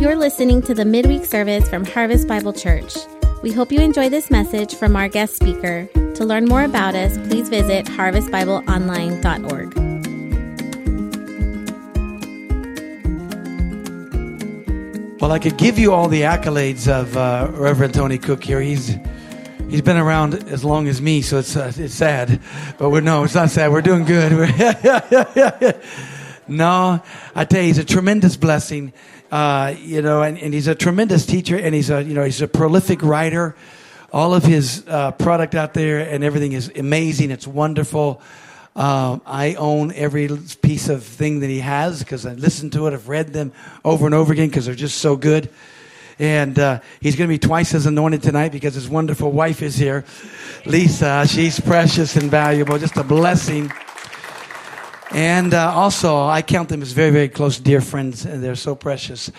You're listening to the midweek service from Harvest Bible Church. We hope you enjoy this message from our guest speaker. To learn more about us, please visit harvestbibleonline.org. Well, I could give you all the accolades of uh, Reverend Tony Cook here. He's he's been around as long as me, so it's uh, it's sad. But we're no, it's not sad. We're doing good. no, I tell you, he's a tremendous blessing. Uh, you know, and, and he's a tremendous teacher, and he's a you know he's a prolific writer. All of his uh, product out there and everything is amazing. It's wonderful. Um, I own every piece of thing that he has because I listened to it. I've read them over and over again because they're just so good. And uh, he's going to be twice as anointed tonight because his wonderful wife is here, Lisa. She's precious and valuable, just a blessing. And uh, also, I count them as very, very close, dear friends, and they're so precious.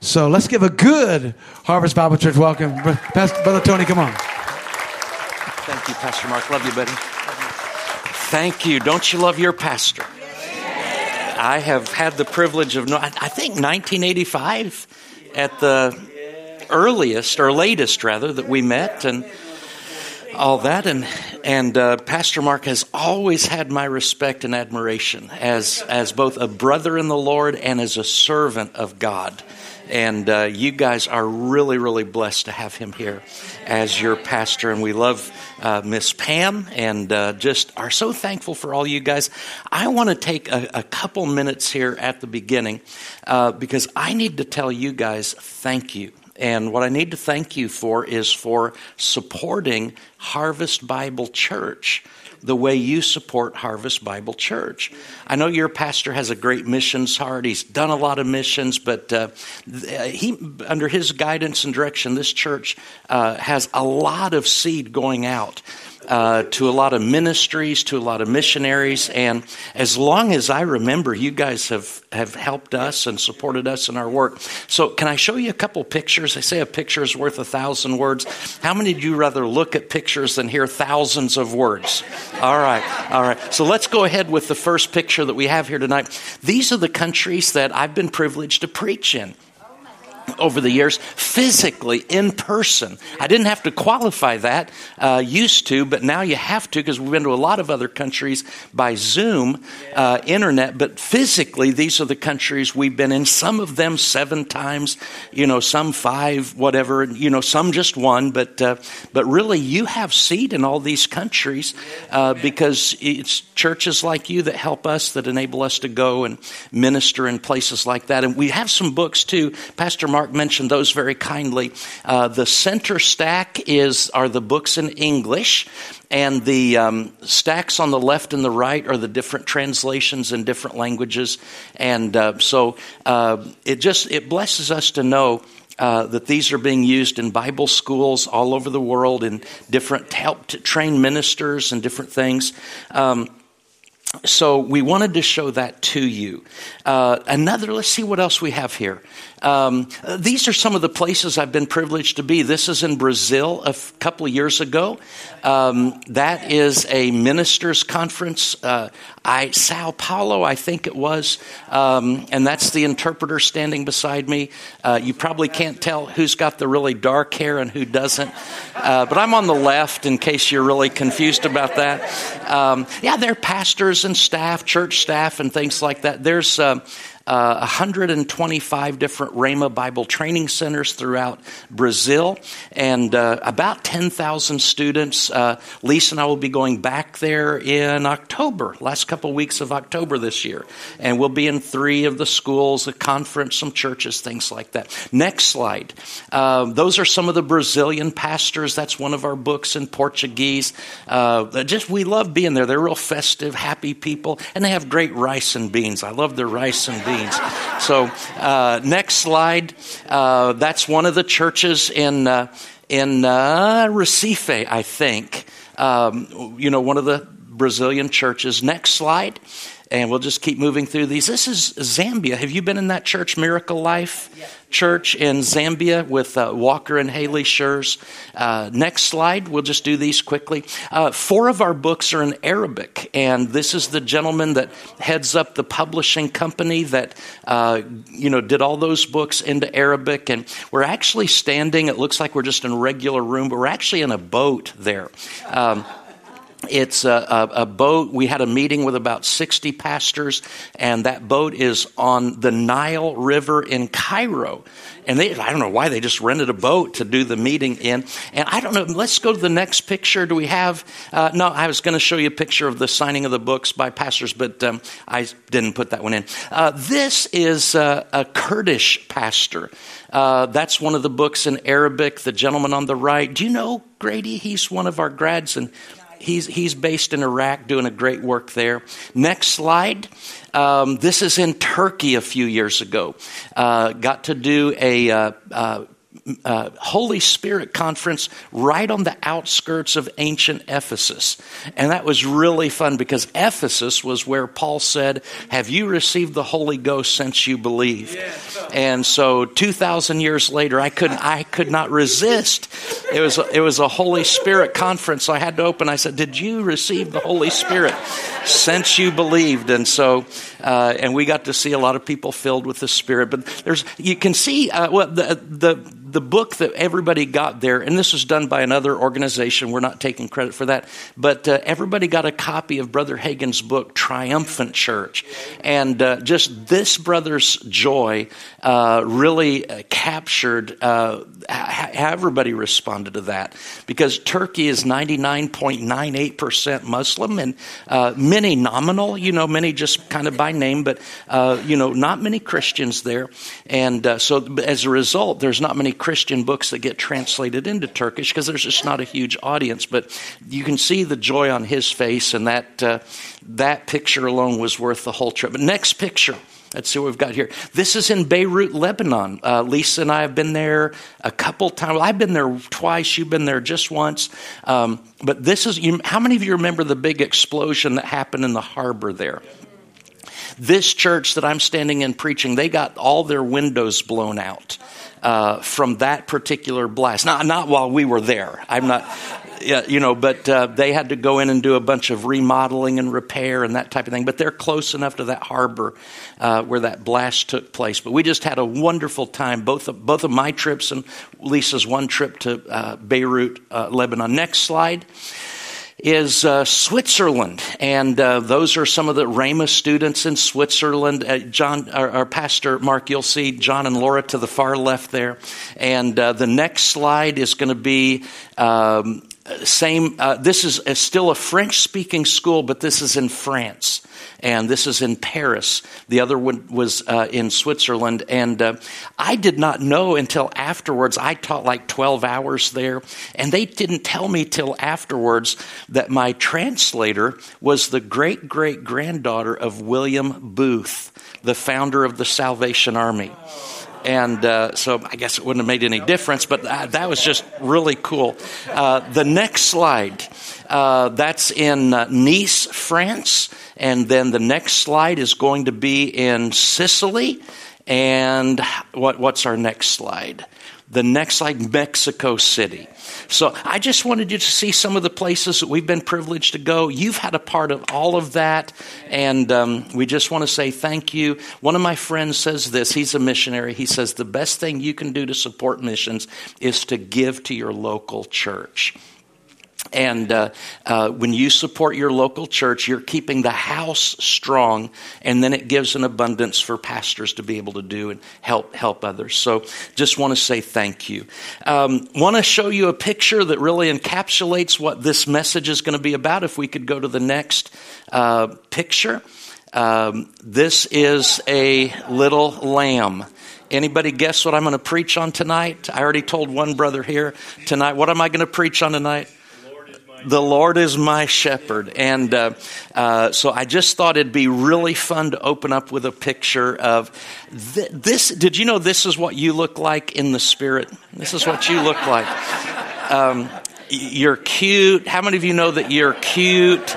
So let's give a good Harvest Bible Church welcome. Pastor, Brother Tony, come on. Thank you, Pastor Mark. Love you, buddy. Thank you. Don't you love your pastor? I have had the privilege of, I think 1985 at the earliest or latest rather that we met and all that and and uh, Pastor Mark has always had my respect and admiration as as both a brother in the Lord and as a servant of God and uh, you guys are really, really blessed to have him here as your pastor. And we love uh, Miss Pam and uh, just are so thankful for all you guys. I want to take a, a, couple minutes here at the beginning uh, because I need to tell you guys thank you. And what I need to thank you for is for supporting Harvest Bible Church the way you support Harvest Bible Church. I know your pastor has a great missions heart. He's done a lot of missions, but uh, he, under his guidance and direction, this church uh, has a lot of seed going out uh, to a lot of ministries, to a lot of missionaries. And as long as I remember, you guys have, have helped us and supported us in our work. So, can I show you a couple pictures? They say a picture is worth a thousand words. How many do you rather look at pictures than hear thousands of words? All right, all right. So, let's go ahead with the first picture that we have here tonight. These are the countries that I've been privileged to preach in over the years physically in person. I didn't have to qualify that, uh, used to, but now you have to because we've been to a lot of other countries by Zoom, uh, internet, but physically, these are the countries we've been in. Some of them seven times, you know, some five, whatever, you know, some just one, but, uh, but really, you have seed in all these countries uh, because it's churches like you that help us, that enable us to go and minister in places like that. And we have some books too. Pastor Mark Mark mentioned those very kindly. Uh, the center stack is are the books in English, and the um, stacks on the left and the right are the different translations in different languages. And uh, so uh, it just it blesses us to know. Uh, that these are being used in Bible schools all over the world in different to help to train ministers and different things. Um, so we wanted to show that to you. Uh, another, let's see what else we have here. Um, these are some of the places I've been privileged to be. This is in Brazil a f- couple of years ago. Um, that is a ministers' conference. Uh, I Sao Paulo, I think it was, um, and that's the interpreter standing beside me. Uh, you probably can't tell who's got the really dark hair and who doesn't, uh, but I'm on the left in case you're really confused about that. Um, yeah, they're pastors and staff, church staff, and things like that. There's uh, uh, 125 different Rhema Bible training centers throughout Brazil, and uh, about 10,000 students. Uh, Lisa and I will be going back there in October, last couple weeks of October this year, and we'll be in three of the schools, a conference, some churches, things like that. Next slide. Uh, those are some of the Brazilian pastors. That's one of our books in Portuguese. Uh, just we love being there. They're real festive, happy people, and they have great rice and beans. I love their rice and beans. So, uh, next slide. Uh, that's one of the churches in uh, in uh, Recife, I think. Um, you know, one of the Brazilian churches. Next slide. And we'll just keep moving through these. This is Zambia. Have you been in that church, Miracle Life Church in Zambia with uh, Walker and Haley Schurz? Uh, next slide. We'll just do these quickly. Uh, four of our books are in Arabic, and this is the gentleman that heads up the publishing company that uh, you know did all those books into Arabic. And we're actually standing. It looks like we're just in a regular room, but we're actually in a boat there. Um, it's a, a, a, boat. We had a meeting with about 60 pastors, and that boat is on the Nile River in Cairo. And they, I don't know why they just rented a boat to do the meeting in. And I don't know, let's go to the next picture. Do we have, uh, no, I was going to show you a picture of the signing of the books by pastors, but um, I didn't put that one in. Uh, this is uh, a Kurdish pastor. Uh, that's one of the books in Arabic, the gentleman on the right. Do you know Grady? He's one of our grads, and He's, he's based in Iraq doing a great work there. Next slide. Um, this is in Turkey a few years ago. Uh, got to do a uh, uh, Holy Spirit conference right on the outskirts of ancient Ephesus. And that was really fun because Ephesus was where Paul said, Have you received the Holy Ghost since you believe? And so 2,000 years later, I couldn't, I could not resist. It was, it was a Holy Spirit conference. So I had to open. I said, Did you receive the Holy Spirit since you believed? And so, uh, and we got to see a lot of people filled with the Spirit. But there's, you can see, uh, well, the, the, the book that everybody got there, and this was done by another organization, we're not taking credit for that, but uh, everybody got a copy of Brother Hagin's book, Triumphant Church. And uh, just this brother's joy uh, really uh, captured uh, how everybody responded to that. Because Turkey is 99.98% Muslim, and uh, many nominal, you know, many just kind of by name, but, you know, not many Christians there. And so as a result, there's not many Christian books that get translated into Turkish because there's just not a huge audience. But you can see the joy on his face, and that, uh, that picture alone was worth the whole trip. But next picture. Let's see what we've got here. This is in Beirut, Lebanon. Uh, Lisa and I have been there a couple times. I've been there twice. You've been there just once. Um, but this is, you, how many of you remember the big explosion that happened in the harbor there? This church that I'm standing in preaching, they got all their windows blown out uh, from that particular blast. Not, not while we were there. I'm not, you know, but uh, they had to go in and do a bunch of remodeling and repair and that type of thing. But they're close enough to that harbor uh, where that blast took place. But we just had a wonderful time. Both of, both of my trips and Lisa's one trip to uh, Beirut, uh, Lebanon. Next slide is uh, Switzerland, and uh, those are some of the Rhema students in Switzerland. Uh, John, our, our, pastor Mark, you'll see John and Laura to the far left there, and uh, the next slide is going to be. Um, same. Uh, this is a, still a French-speaking school, but this is in France and this is in Paris. The other one was uh, in Switzerland. And uh, I did not know until afterwards. I taught like 12 hours there, and they didn't tell me till afterwards that my translator was the great great granddaughter of William Booth, the founder of the Salvation Army. And uh, so I guess it wouldn't have made any difference, but uh, that was just really cool. Uh, the next slide, uh, that's in uh, Nice, France. And then the next slide is going to be in Sicily. And what, what's our next slide? The next like Mexico City. So I just wanted you to see some of the places that we've been privileged to go. You've had a part of all of that, and um, we just want to say thank you. One of my friends says this he's a missionary. He says, The best thing you can do to support missions is to give to your local church. And uh, uh, when you support your local church, you're keeping the house strong, and then it gives an abundance for pastors to be able to do and help help others. So, just want to say thank you. Um, want to show you a picture that really encapsulates what this message is going to be about. If we could go to the next uh, picture, um, this is a little lamb. Anybody guess what I'm going to preach on tonight? I already told one brother here tonight. What am I going to preach on tonight? The Lord is my shepherd. And uh, uh, so I just thought it'd be really fun to open up with a picture of th- this. Did you know this is what you look like in the spirit? This is what you look like. Um, you're cute. How many of you know that you're cute?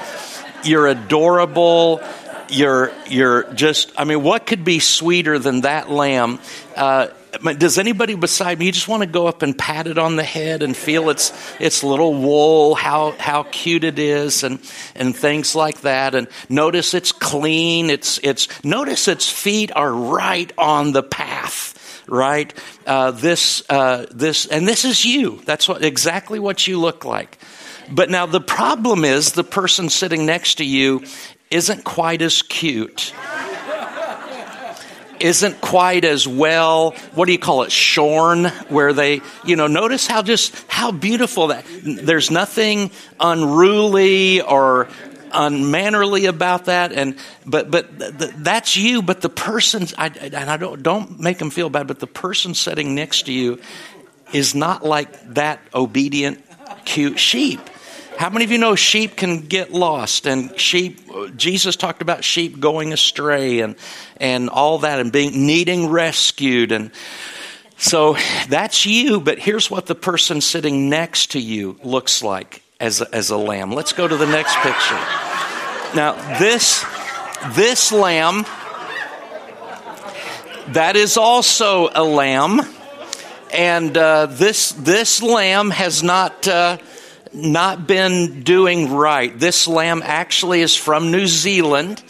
You're adorable. you're you're just i mean what could be sweeter than that lamb uh, does anybody beside me just want to go up and pat it on the head and feel its its little wool how how cute it is and and things like that? And notice it's clean it's it's notice its feet are right on the path right? Uh, this uh, this and this is you. That's what exactly what you look like. But now the problem is the person sitting next to you isn't quite as cute isn't quite as well, what do you call it, shorn, where they, you know, notice how just, how beautiful that, there's nothing unruly or unmannerly about that and but but th- that's you but the person I, and I don't don't make them feel bad but the person sitting next to you is not like that obedient cute sheep how many of you know sheep can get lost and sheep Jesus talked about sheep going astray and and all that and being needing rescued and so that's you but here's what the person sitting next to you looks like as a, as a lamb. Let's go to the next picture. Now this this lamb that is also a lamb and uh, this this lamb has not uh, not been doing right. This lamb actually is from New Zealand.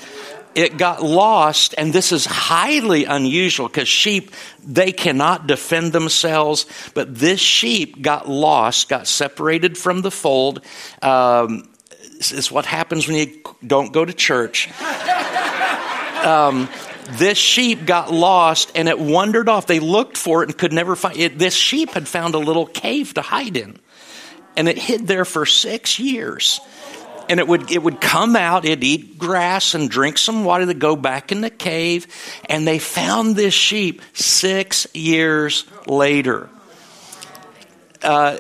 It got lost, and this is highly unusual because sheep, they cannot defend themselves. But this sheep got lost, got separated from the fold. Um, it's what happens when you don't go to church. Um, this sheep got lost and it wandered off. They looked for it and could never find it. This sheep had found a little cave to hide in and it hid there for six years. And it would, it would come out, it'd eat grass and drink some water, to go back in the cave, and they found this sheep six years later. Uh,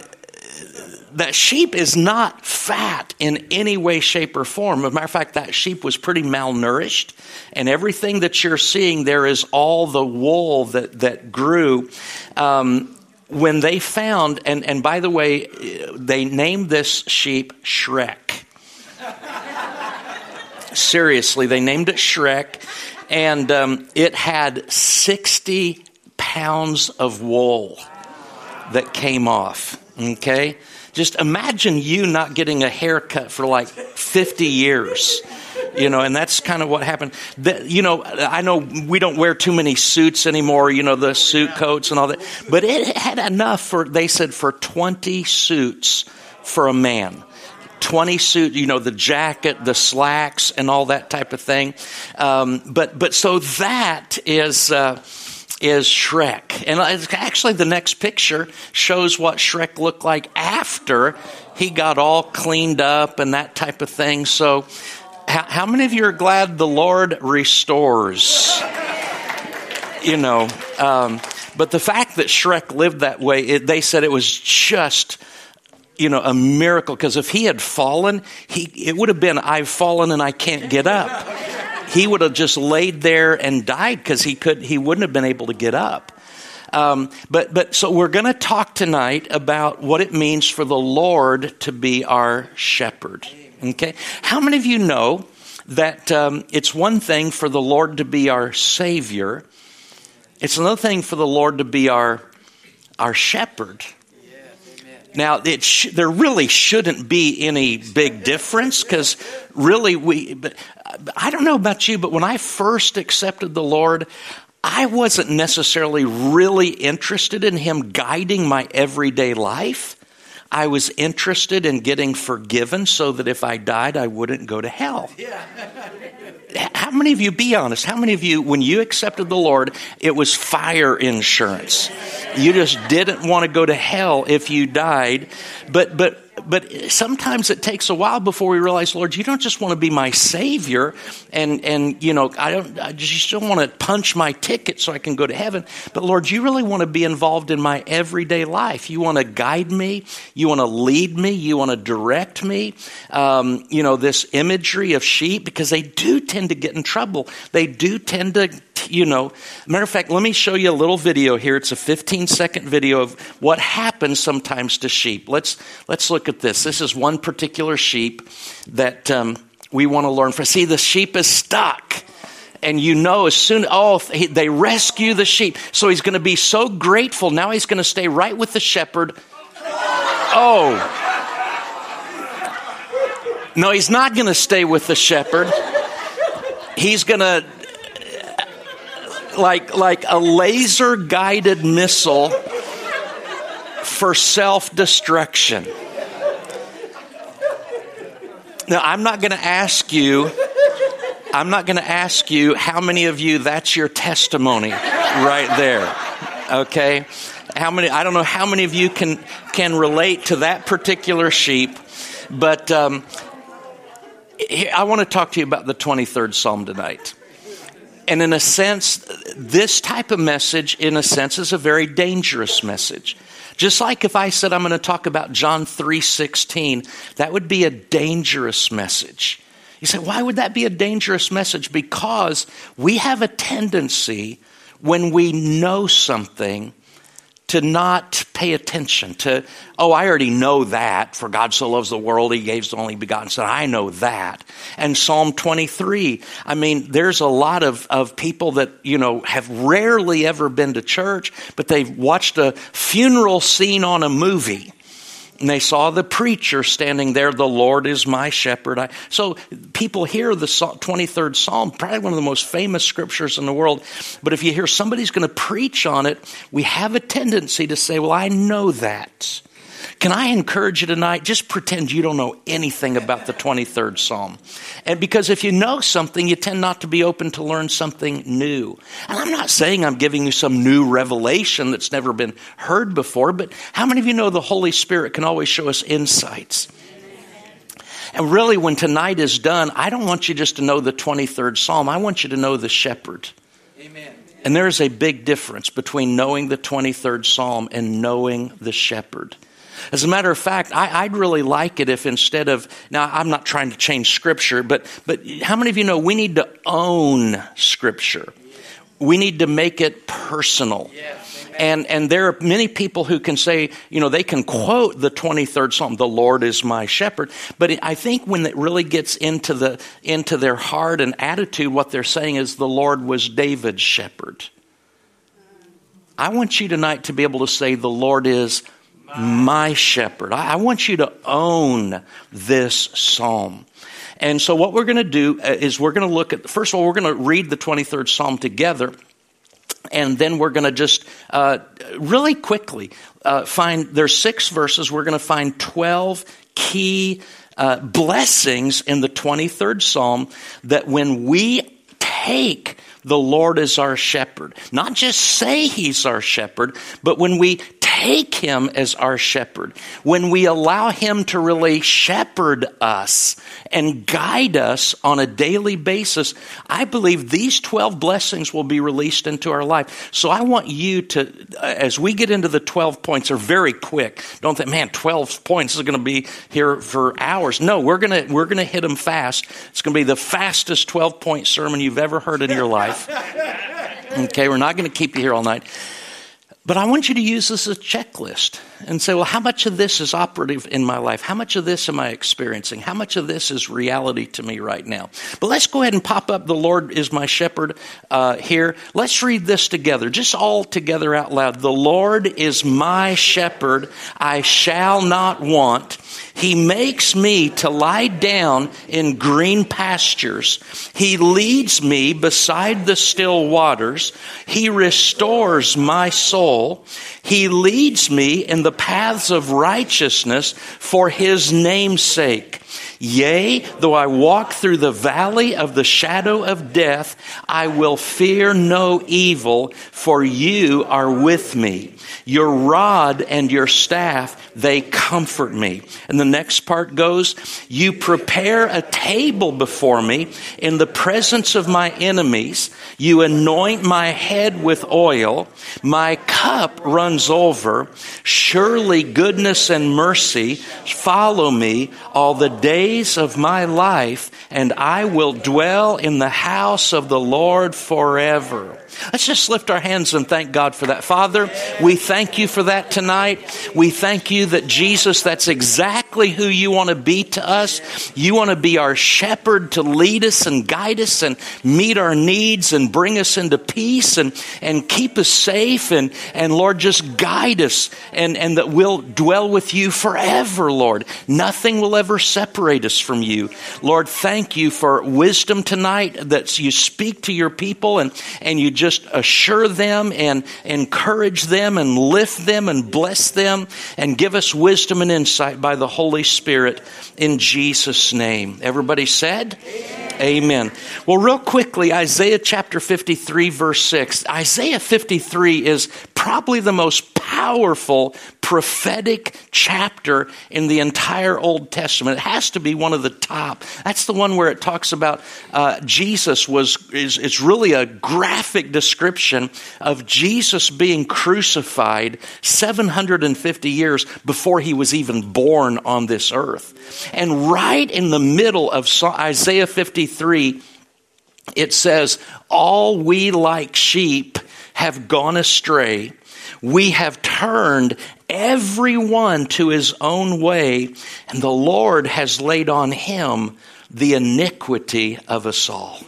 that sheep is not fat in any way, shape, or form. As a matter of fact, that sheep was pretty malnourished, and everything that you're seeing there is all the wool that that grew. Um, when they found, and, and by the way, they named this sheep Shrek. Seriously, they named it Shrek, and um, it had 60 pounds of wool that came off. Okay? Just imagine you not getting a haircut for like 50 years you know, and that's kind of what happened. The, you know, I know we don't wear too many suits anymore, you know, the suit coats and all that, but it had enough for, they said, for 20 suits for a man. 20 suit, you know, the jacket, the slacks, and all that type of thing. Um, but, but so that is, uh, is Shrek. And actually, the next picture shows what Shrek looked like after he got all cleaned up and that type of thing. So, how, how many of you are glad the Lord restores? You know, um, but the fact that Shrek lived that way, it, they said it was just you know a miracle. Because if he had fallen he it would have been i've fallen and i can't get up. He would have just laid there and died because he could he wouldn't have been able to get up. Um, but but so we're going to talk tonight about what it means for the lord to be our shepherd Okay? How many of you know that um, it's one thing for the Lord to be our Savior, it's another thing for the Lord to be our, our shepherd? Now, sh- there really shouldn't be any big difference because really we, but I don't know about you, but when I first accepted the Lord, I wasn't necessarily really interested in Him guiding my everyday life. I was interested in getting forgiven so that if I died, I wouldn't go to hell. How many of you, be honest, how many of you, when you accepted the Lord, it was fire insurance? You just didn't want to go to hell if you died. But, but but sometimes it takes a while before we realize, Lord, you don't just want to be my savior, and and you know, I don't, I just don't want to punch my ticket so I can go to heaven. But Lord, you really want to be involved in my everyday life. You want to guide me. You want to lead me. You want to direct me. Um, you know, this imagery of sheep because they do tend to get in trouble. They do tend to you know. Matter of fact, let me show you a little video here. It's a 15 second video of what happens sometimes to sheep. Let's let's look at this. This is one particular sheep that um, we want to learn from. See, the sheep is stuck. And you know, as soon, oh, they rescue the sheep. So he's going to be so grateful. Now he's going to stay right with the shepherd. Oh. No, he's not going to stay with the shepherd. He's going to, like, like a laser guided missile for self destruction. Now, I'm not going to ask you, I'm not going to ask you how many of you that's your testimony right there. Okay? How many, I don't know how many of you can, can relate to that particular sheep, but um, I want to talk to you about the 23rd Psalm tonight. And in a sense, this type of message, in a sense, is a very dangerous message. Just like if I said I'm going to talk about John 3:16, that would be a dangerous message. You say, why would that be a dangerous message? Because we have a tendency when we know something to not pay attention to, oh, I already know that. For God so loves the world, he gave his only begotten son. I know that. And Psalm 23, I mean, there's a lot of, of people that, you know, have rarely ever been to church, but they've watched a funeral scene on a movie and they saw the preacher standing there, the Lord is my shepherd. I, so people hear the 23rd Psalm, probably one of the most famous scriptures in the world. But if you hear somebody's going to preach on it, we have a tendency to say, well, I know that. Can I encourage you tonight? Just pretend you don't know anything about the 23rd Psalm. And because if you know something, you tend not to be open to learn something new. And I'm not saying I'm giving you some new revelation that's never been heard before, but how many of you know the Holy Spirit can always show us insights? And really, when tonight is done, I don't want you just to know the 23rd Psalm. I want you to know the shepherd. Amen. And there is a big difference between knowing the 23rd Psalm and knowing the shepherd. As a matter of fact, I, would really like it if instead of, now I'm not trying to change scripture, but, but how many of you know we need to own scripture? We need to make it personal. and, and there are many people who can say, you know, they can quote the 23rd Psalm, the Lord is my shepherd. But I think when it really gets into, the, into their heart and attitude, what they're saying is the Lord was David's shepherd. I want you tonight to be able to say, the Lord is my shepherd. I, want you to own this psalm. And so, what we're going to do uh, is we're going to look at, first of all, we're going to read the 23rd Psalm together. And then we're going to just uh, really quickly uh, find, there's six verses. We're going to find 12 key uh, blessings in the 23rd Psalm that when we take the Lord as our shepherd, not just say he's our shepherd, but when we take him as our shepherd, when we allow him to really shepherd us and guide us on a daily basis, I believe these 12 blessings will be released into our life. So I want you to, as we get into the 12 points, are very quick. Don't think, man, 12 points is going to be here for hours. No, we're going to, we're going to hit them fast. It's going to be the fastest 12 point sermon you've ever heard in your life. Okay, we're not going to keep you here all night. But I want you to use this as a checklist and say, well, how much of this is operative in my life? How much of this am I experiencing? How much of this is reality to me right now? But let's go ahead and pop up the Lord is my shepherd uh, here. Let's read this together, just all together out loud. The Lord is my shepherd. I shall not want. He makes me to lie down in green pastures. He leads me beside the still waters. He restores my soul. He leads me in paths of righteousness for his name's sake. Yea, though I walk through the valley of the shadow of death, I will fear no evil, for you are with me. Your rod and your staff, they comfort me. And the next part goes, You prepare a table before me in the presence of my enemies. You anoint my head with oil. My cup runs over. Surely goodness and mercy follow me all the days of my life, and I will dwell in the house of the Lord forever. Let's just lift our hands and thank God for that. Father, we thank you for that tonight. We thank you that Jesus, that's exactly who you want to be to us. You want to be our shepherd to lead us and guide us and meet our needs and bring us into peace and, and keep us safe and, and Lord, just guide us and, and that we'll dwell with you forever, Lord. Nothing will ever separate us from you. Lord, thank you for wisdom tonight that you speak to your people and, and you just assure them and encourage them and lift them and bless them and give us wisdom and insight by the Holy Spirit in Jesus' name. Everybody said? Amen. Amen. Well, real quickly, Isaiah chapter 53, verse 6. Isaiah 53 is probably the most powerful prophetic chapter in the entire Old Testament. It has to be one of the top. That's the one where it talks about uh, Jesus was is it's really a graphic description of Jesus being crucified 750 years before he was even born on this earth. And right in the middle of Isaiah 53 it says, All we like sheep have gone astray we have turned everyone to his own way, and the Lord has laid on him the iniquity of us all.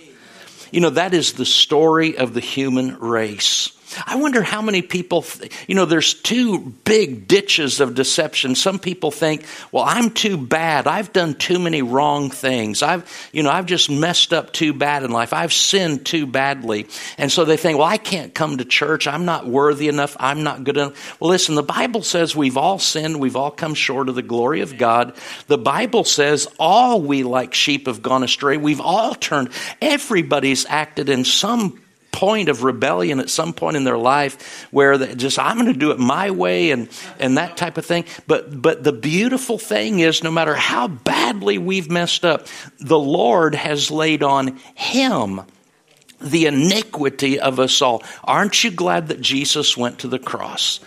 You know, that is the story of the human race. I wonder how many people, th- you know, there's two big ditches of deception. Some people think, well, I'm too bad. I've done too many wrong things. I've, you know, I've just messed up too bad in life. I've sinned too badly. And so they think, well, I can't come to church. I'm not worthy enough. I'm not good enough. Well, listen, the Bible says we've all sinned. We've all come short of the glory of God. The Bible says all we like sheep have gone astray. We've all turned, everybody's acted in some point of rebellion at some point in their life where they just I'm going to do it my way and and that type of thing. But but the beautiful thing is no matter how badly we've messed up, the Lord has laid on him the iniquity of us all. Aren't you glad that Jesus went to the cross?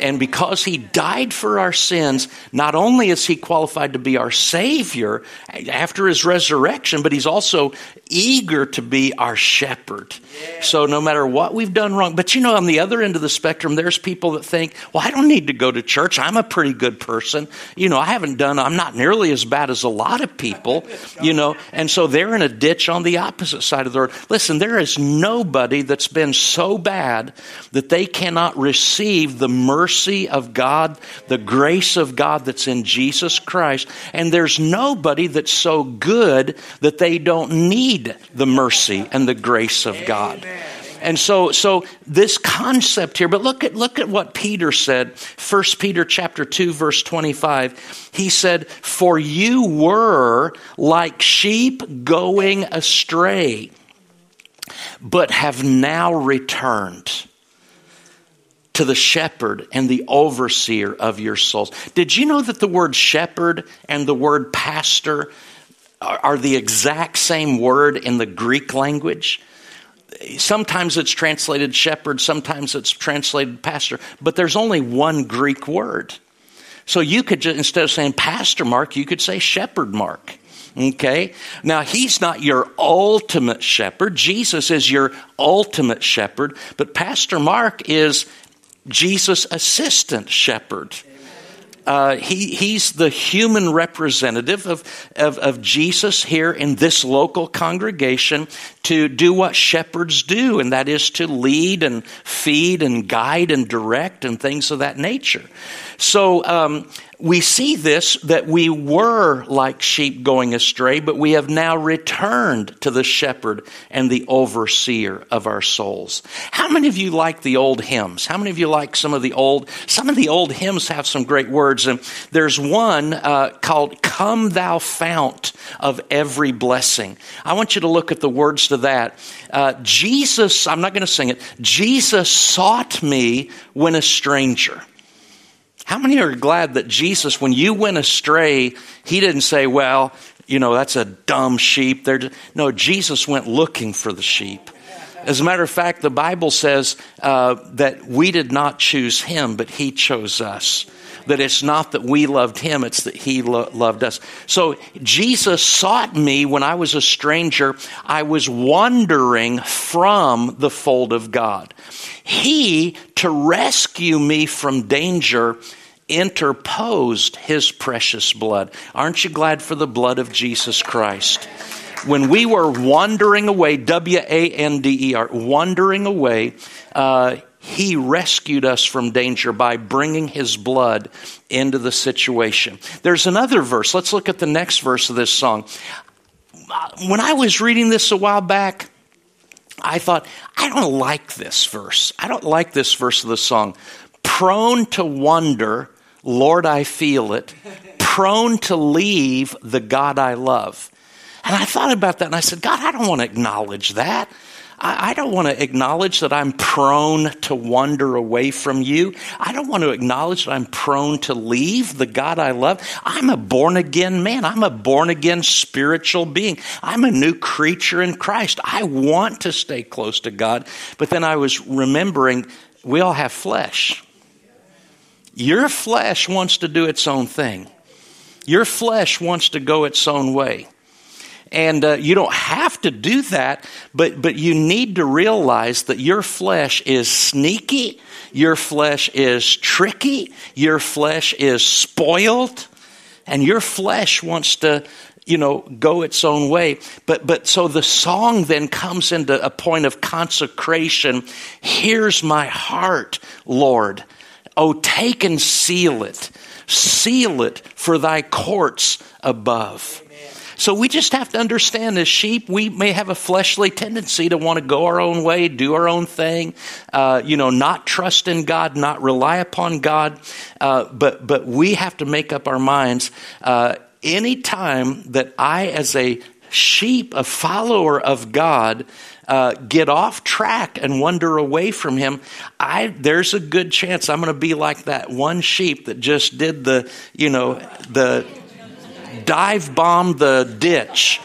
And because he died for our sins, not only is he qualified to be our Savior after his resurrection, but he's also eager to be our shepherd. Yeah. So no matter what we've done wrong, but you know, on the other end of the spectrum, there's people that think, well, I don't need to go to church. I'm a pretty good person. You know, I haven't done, I'm not nearly as bad as a lot of people, you know, and so they're in a ditch on the opposite side of the road. Listen, there is nobody that's been so bad that they cannot receive the mercy of God, the grace of God that's in Jesus Christ. And there's nobody that's so good that they don't need need the mercy and the grace of God. And so, so this concept here, but look at, look at what Peter said, 1 Peter chapter 2, verse 25. He said, For you were like sheep going astray, but have now returned to the shepherd and the overseer of your souls. Did you know that the word shepherd and the word pastor are the exact same word in the Greek language. Sometimes it's translated shepherd, sometimes it's translated pastor, but there's only one Greek word. So you could just, instead of saying pastor Mark, you could say shepherd Mark. Okay? Now, he's not your ultimate shepherd. Jesus is your ultimate shepherd, but Pastor Mark is Jesus' assistant shepherd. Uh, he, he's the human representative of, of, of, Jesus here in this local congregation to do what shepherds do, and that is to lead and feed and guide and direct and things of that nature. So, um, we see this that we were like sheep going astray, but we have now returned to the shepherd and the overseer of our souls. How many of you like the old hymns? How many of you like some of the old? Some of the old hymns have some great words, and there's one uh, called "Come Thou Fount of Every Blessing." I want you to look at the words to that. Uh, Jesus, I'm not going to sing it. Jesus sought me when a stranger. How many are glad that Jesus, when you went astray, he didn't say, well, you know, that's a dumb sheep. They're no, Jesus went looking for the sheep. As a matter of fact, the Bible says uh, that we did not choose him, but he chose us. That it's not that we loved him, it's that he lo- loved us. So Jesus sought me when I was a stranger. I was wandering from the fold of God. He, to rescue me from danger, interposed his precious blood. Aren't you glad for the blood of Jesus Christ? When we were wandering away, W A N D E R, wandering away, uh, he rescued us from danger by bringing his blood into the situation. There's another verse. Let's look at the next verse of this song. When I was reading this a while back, I thought, I don't like this verse. I don't like this verse of the song. Prone to wonder, Lord, I feel it. Prone to leave the God I love. And I thought about that and I said, God, I don't want to acknowledge that. I, don't want to acknowledge that I'm prone to wander away from you. I don't want to acknowledge that I'm prone to leave the God I love. I'm a born again man. I'm a born again spiritual being. I'm a new creature in Christ. I want to stay close to God. But then I was remembering we all have flesh. Your flesh wants to do its own thing. Your flesh wants to go its own way. And uh, you don't have to do that, but, but you need to realize that your flesh is sneaky, your flesh is tricky, your flesh is spoiled, and your flesh wants to you know go its own way. But but so the song then comes into a point of consecration. Here's my heart lord. Oh take and seal it. Seal it for thy courts above so we just have to understand as sheep, we may have a fleshly tendency to want to go our own way, do our own thing, uh, you know, not trust in God, not rely upon God. Uh, but, but we have to make up our minds. Uh, any time that I, as a sheep, a follower of God, uh, get off track and wander away from him, I there's a good chance I'm going to be like that one sheep that just did the you know the dive bomb the ditch,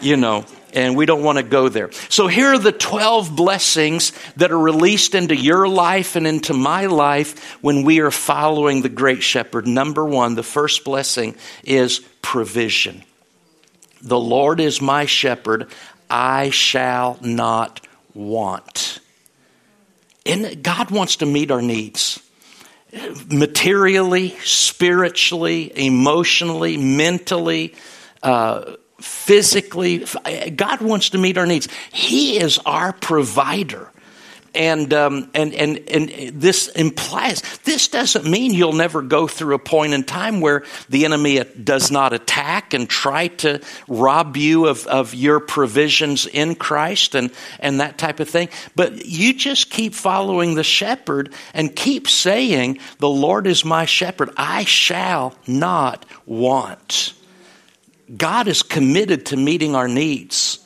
you know, and we don't want to go there. So here are the 12 blessings that are released into your life and into my life when we are following the great shepherd. Number one, the first blessing is provision. The Lord is my shepherd, I shall not want. And God wants to meet our needs materially, spiritually, emotionally, mentally, uh, physically. God wants to meet our needs. He is our provider and um, and and and this implies this doesn't mean you'll never go through a point in time where the enemy does not attack and try to rob you of, of your provisions in Christ and and that type of thing. But you just keep following the shepherd and keep saying, "The Lord is my shepherd; I shall not want." God is committed to meeting our needs.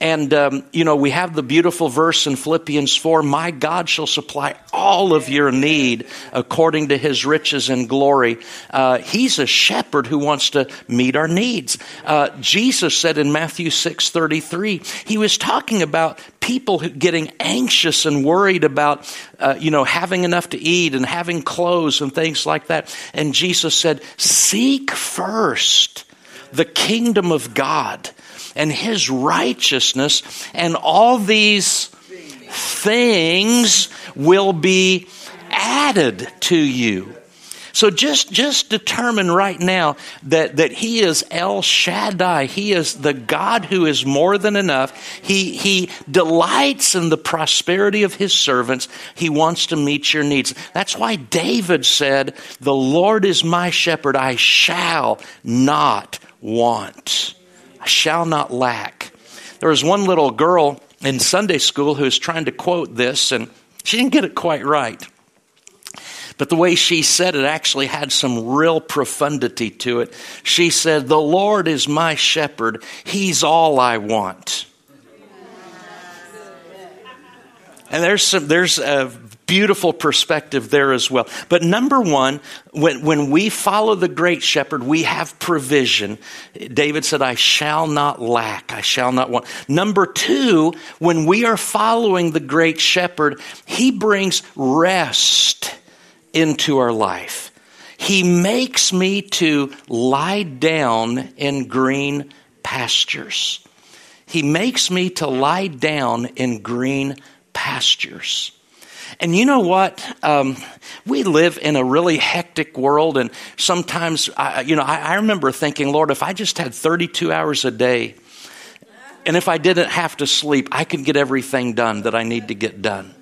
And, um, you know, we have the beautiful verse in Philippians 4 My God shall supply all of your need according to his riches and glory. Uh, he's a shepherd who wants to meet our needs. Uh, Jesus said in Matthew 6 33, he was talking about people getting anxious and worried about, uh, you know, having enough to eat and having clothes and things like that. And Jesus said, Seek first the kingdom of God and his righteousness, and all these things will be added to you. So just, just determine right now that, that He is El Shaddai. He is the God who is more than enough. He, he delights in the prosperity of His servants. He wants to meet your needs. That's why David said, The Lord is my shepherd. I shall not want. I shall not lack. There was one little girl in Sunday school who was trying to quote this, and she didn't get it quite right. But the way she said it actually had some real profundity to it. She said, The Lord is my shepherd, He's all I want. And there's some, there's a beautiful perspective there as well. But number one, when, when we follow the great shepherd, we have provision. David said, I shall not lack. I shall not want. Number two, when we are following the great shepherd, he brings rest into our life. He makes me to lie down in green pastures. He makes me to lie down in green pastures. And you know what? Um, we live in a really hectic world, and sometimes, I, you know, I, I remember thinking, Lord, if I just had 32 hours a day, and if I didn't have to sleep, I could get everything done that I need to get done.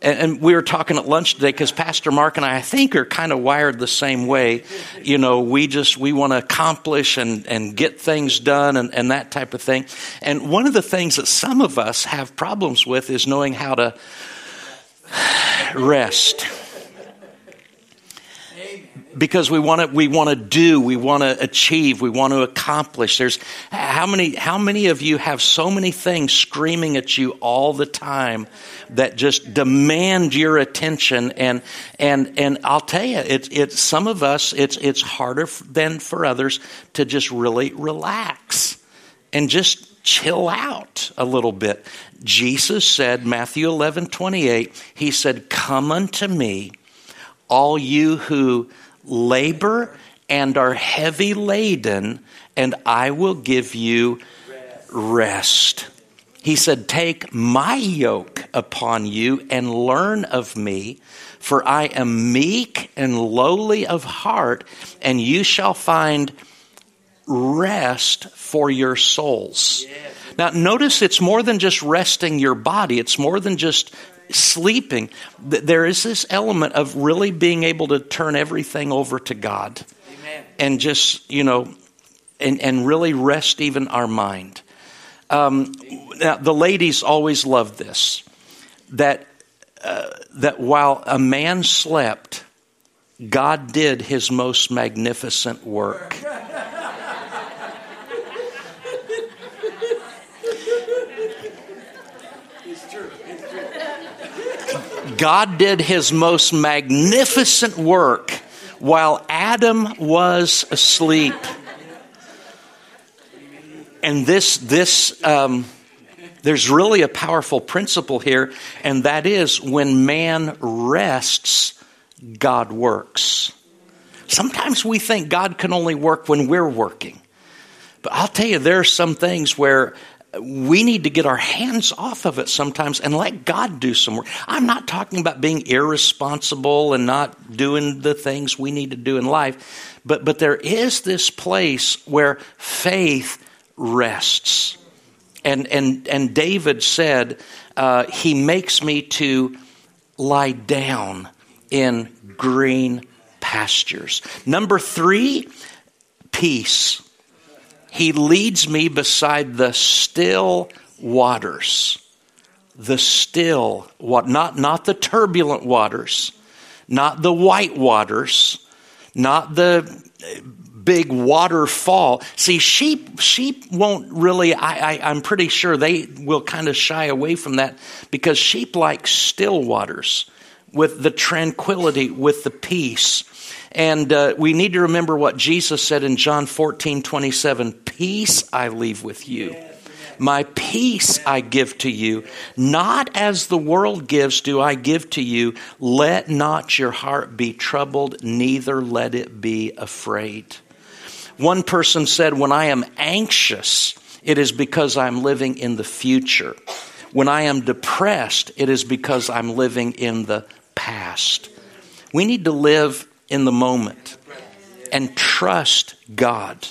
And, we were talking at lunch today because Pastor Mark and I, I think, are kind of wired the same way. You know, we just we want to accomplish and and get things done and, and that type of thing. And one of the things that some of us have problems with is knowing how to rest. Because we want to we want to do we want to achieve we want to accomplish. There's how many how many of you have so many things screaming at you all the time that just demand your attention? And and and I'll tell you it's it's some of us it's it's harder than for others to just really relax and just chill out a little bit Jesus said Matthew 11 28 he said come unto me all you who labor and are heavy laden, and I will give you rest. He said, Take my yoke upon you and learn of me, for I am meek and lowly of heart, and you shall find rest for your souls. Now, notice it's more than just resting your body, it's more than just sleeping, there is this element of really being able to turn everything over to God Amen. and just, you know, and, and really rest even our mind. Um, now, the ladies always love this that, uh, that while a man slept, God did his most magnificent work. God did his most magnificent work while Adam was asleep. And this, this, um, there's really a powerful principle here, and that is when man rests, God works. Sometimes we think God can only work when we're working. But I'll tell you, there are some things where we need to get our hands off of it sometimes and let God do some work. I'm not talking about being irresponsible and not doing the things we need to do in life, but, but there is this place where faith rests. And, and, and David said, uh, He makes me to lie down in green pastures. Number three, peace. He leads me beside the still waters. The still, what not not the turbulent waters, not the white waters, not the big waterfall. See, sheep sheep won't really. I, I I'm pretty sure they will kind of shy away from that because sheep like still waters with the tranquility, with the peace. And uh, we need to remember what Jesus said in John 14, 27 Peace I leave with you. My peace I give to you. Not as the world gives, do I give to you. Let not your heart be troubled, neither let it be afraid. One person said, When I am anxious, it is because I'm living in the future. When I am depressed, it is because I'm living in the past. We need to live in the moment and trust God.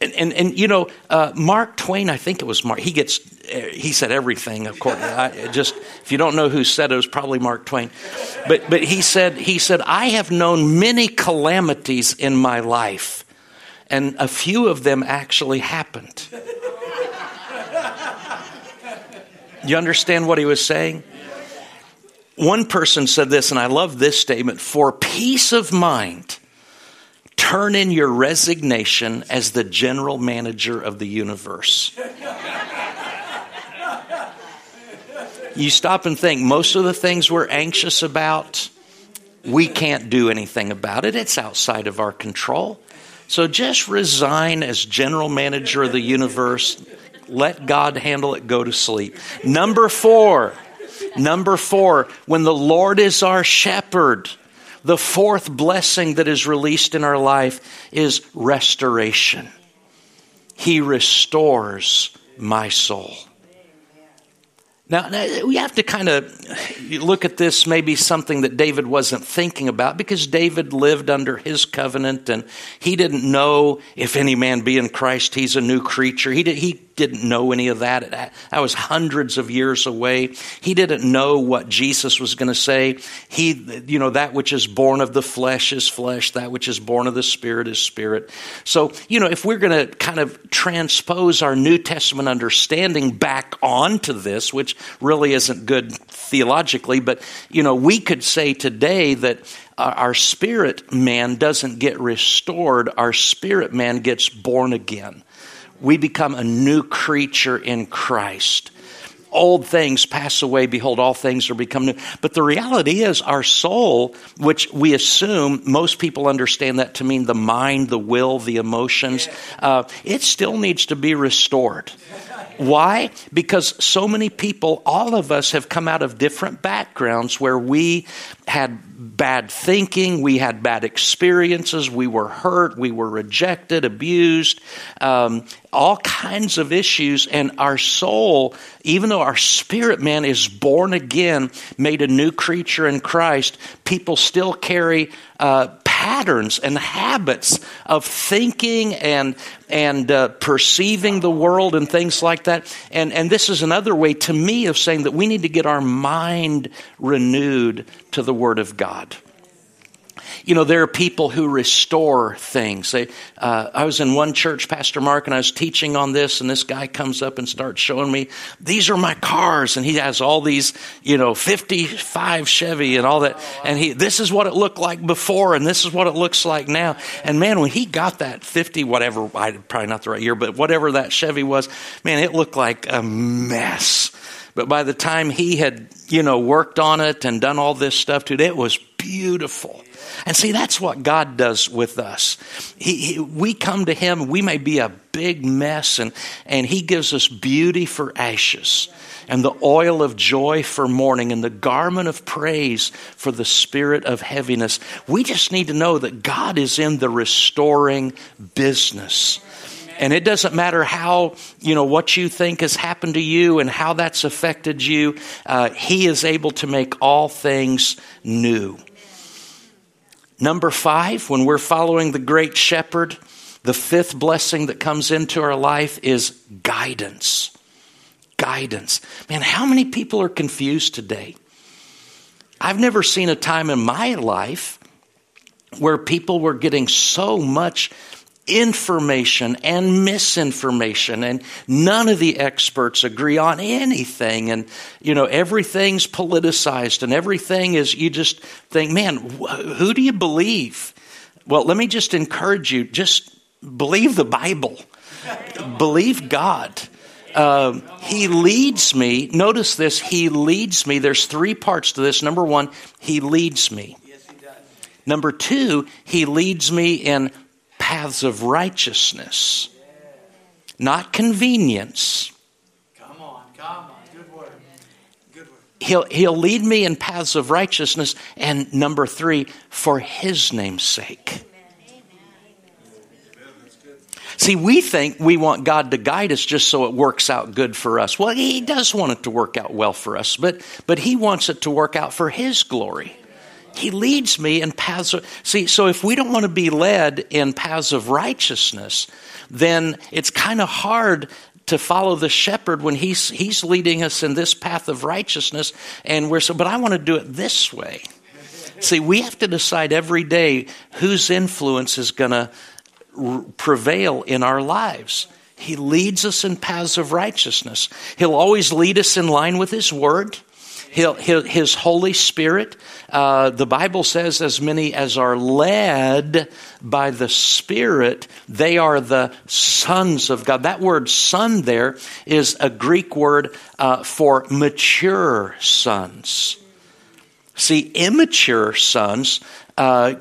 And, and, and you know, uh, Mark Twain, I think it was Mark, he gets, he said everything, of course. I just, if you don't know who said it, it was probably Mark Twain. But, but he said, he said, I have known many calamities in my life, and a few of them actually happened. You understand what he was saying? One person said this, and I love this statement for peace of mind, turn in your resignation as the general manager of the universe. You stop and think, most of the things we're anxious about, we can't do anything about it. It's outside of our control. So just resign as general manager of the universe. Let God handle it. Go to sleep. Number four. Number four, when the Lord is our shepherd, the fourth blessing that is released in our life is restoration. He restores my soul. Now, we have to kind of look at this maybe something that David wasn't thinking about because David lived under his covenant and he didn't know if any man be in Christ, he's a new creature. He, did, he didn't know any of that. That was hundreds of years away. He didn't know what Jesus was going to say. He, you know, that which is born of the flesh is flesh, that which is born of the spirit is spirit. So, you know, if we're going to kind of transpose our New Testament understanding back onto this, which really isn't good theologically, but, you know, we could say today that uh, our spirit man doesn't get restored, our spirit man gets born again we become a new creature in Christ. Old things pass away, behold, all things are become new. But the reality is, our soul, which we assume most people understand that to mean the mind, the will, the emotions, uh, it still needs to be restored. Why? Because so many people, all of us have come out of different backgrounds where we had bad thinking, we had bad experiences, we were hurt, we were rejected, abused, um, all kinds of issues. And our soul, even though our spirit man is born again, made a new creature in Christ, people still carry uh, patterns and habits of thinking and and uh, perceiving the world and things like that. And and this is another way to me of saying that we need to get our mind renewed to the Word of God you know, there are people who restore things. They, uh, I was in one church, Pastor Mark, and I was teaching on this, and this guy comes up and starts showing me, these are my cars. And he has all these, you know, 55 Chevy and all that. And he, this is what it looked like before, and this is what it looks like now. And man, when he got that 50, whatever, probably not the right year, but whatever that Chevy was, man, it looked like a mess. But by the time he had, you know, worked on it and done all this stuff to it, it was beautiful. And see, that's what God does with us. He, he, we come to Him, we may be a big mess, and, and He gives us beauty for ashes, and the oil of joy for mourning, and the garment of praise for the spirit of heaviness. We just need to know that God is in the restoring business. And it doesn't matter how, you know, what you think has happened to you and how that's affected you. Uh, he is able to make all things new. Number five, when we're following the great shepherd, the fifth blessing that comes into our life is guidance. Guidance. Man, how many people are confused today? I've never seen a time in my life where people were getting so much information and misinformation and none of the experts agree on anything. And you know everything's politicized and everything is you just think man who do you believe? Well let me just encourage you just believe the bible. Believe god. Uh, he leads me. Notice this he leads me. There's three parts to this. Number one he leads me. Number two he leads me in paths of righteousness, not convenience. Come on, come on. Good word. Good word. He'll, he'll lead me in paths of righteousness. And number three, for his name's sake. See, we think we want God to guide us just so it works out good for us. Well, He does want it to work out well for us, but, but He wants it to work out for His glory. He leads me in paths of, see, so if we don't want to be led in paths of righteousness, then it's kind of hard to follow the shepherd when he's, he's leading us in this path of righteousness. And we're so, but I want to do it this way. See, we have to decide every day whose influence is going to r- prevail in our lives. He leads us in paths of righteousness. He'll always lead us in line with His Word. He'll, he'll, his Holy Spirit. Uh, the Bible says, as many as are led by the Spirit, they are the sons of God. That word son there is a Greek word uh, for mature sons. See, immature sons, uh,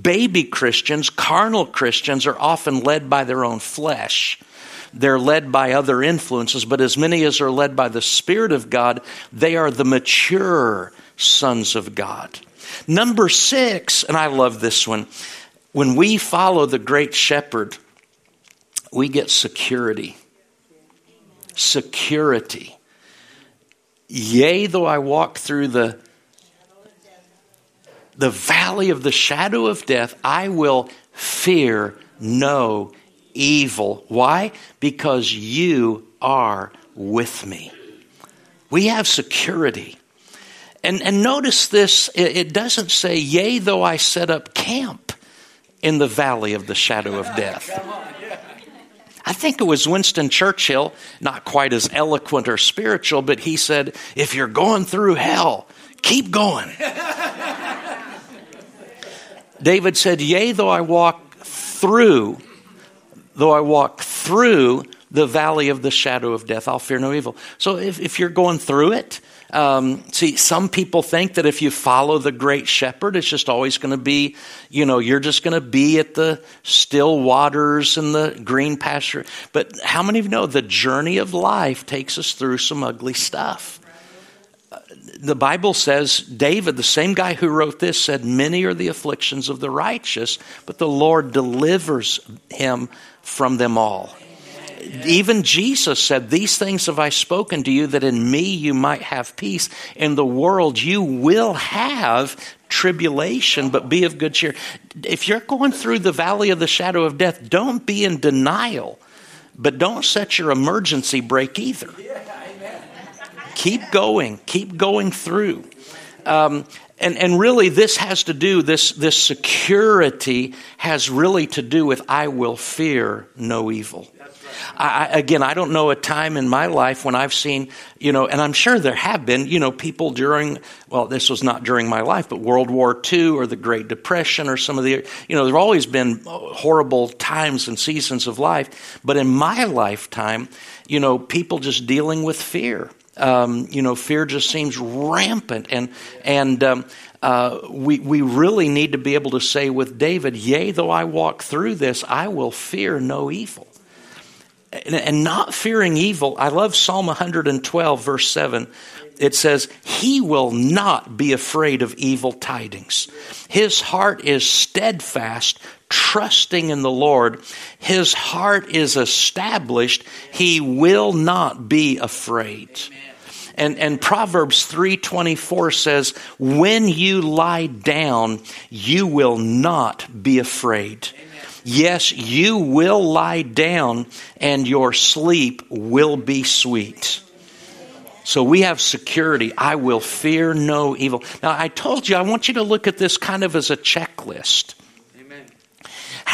baby Christians, carnal Christians, are often led by their own flesh. They're led by other influences, but as many as are led by the Spirit of God, they are the mature sons of God. Number six, and I love this one, when we follow the great shepherd, we get security. Security. Yea, though I walk through the the valley of the shadow of death, I will fear no evil. Why? Because you are with me. We have security. And, and notice this it, doesn't say, Yea, though I set up camp in the valley of the shadow of death. I think it was Winston Churchill, not quite as eloquent or spiritual, but he said, If you're going through hell, keep going. David said, Yea, though I walk through though I walk through the valley of the shadow of death, I'll fear no evil. So if, if you're going through it, um, see, some people think that if you follow the great shepherd, it's just always going to be, you know, you're just going to be at the still waters and the green pasture. But how many of you know the journey of life takes us through some ugly stuff? the Bible says, David, the same guy who wrote this, said, Many are the afflictions of the righteous, but the Lord delivers him from them all. Even Jesus said, These things have I spoken to you that in me you might have peace. In the world you will have tribulation, but be of good cheer. If you're going through the valley of the shadow of death, don't be in denial, but don't set your emergency brake either. Keep going, keep going through. Um, and, and really, this has to do, this, this security has really to do with I will fear no evil. I, again, I don't know a time in my life when I've seen, you know, and I'm sure there have been, you know, people during, well, this was not during my life, but World War II or the Great Depression or some of the, you know, there have always been horrible times and seasons of life. But in my lifetime, you know, people just dealing with fear um, you know, fear just seems rampant, and and um, uh, we we really need to be able to say with David, "Yea, though I walk through this, I will fear no evil." And, and not fearing evil, I love Psalm 112, verse seven. It says, He will not be afraid of evil tidings. His heart is steadfast, trusting in the Lord. His heart is established. He will not be afraid. And, and Proverbs 3.24 says, when you lie down, you will not be afraid. Yes, you will lie down and your sleep will be sweet. So we have security. I will fear no evil. Now, I told you, I want you to look at this kind of as a checklist.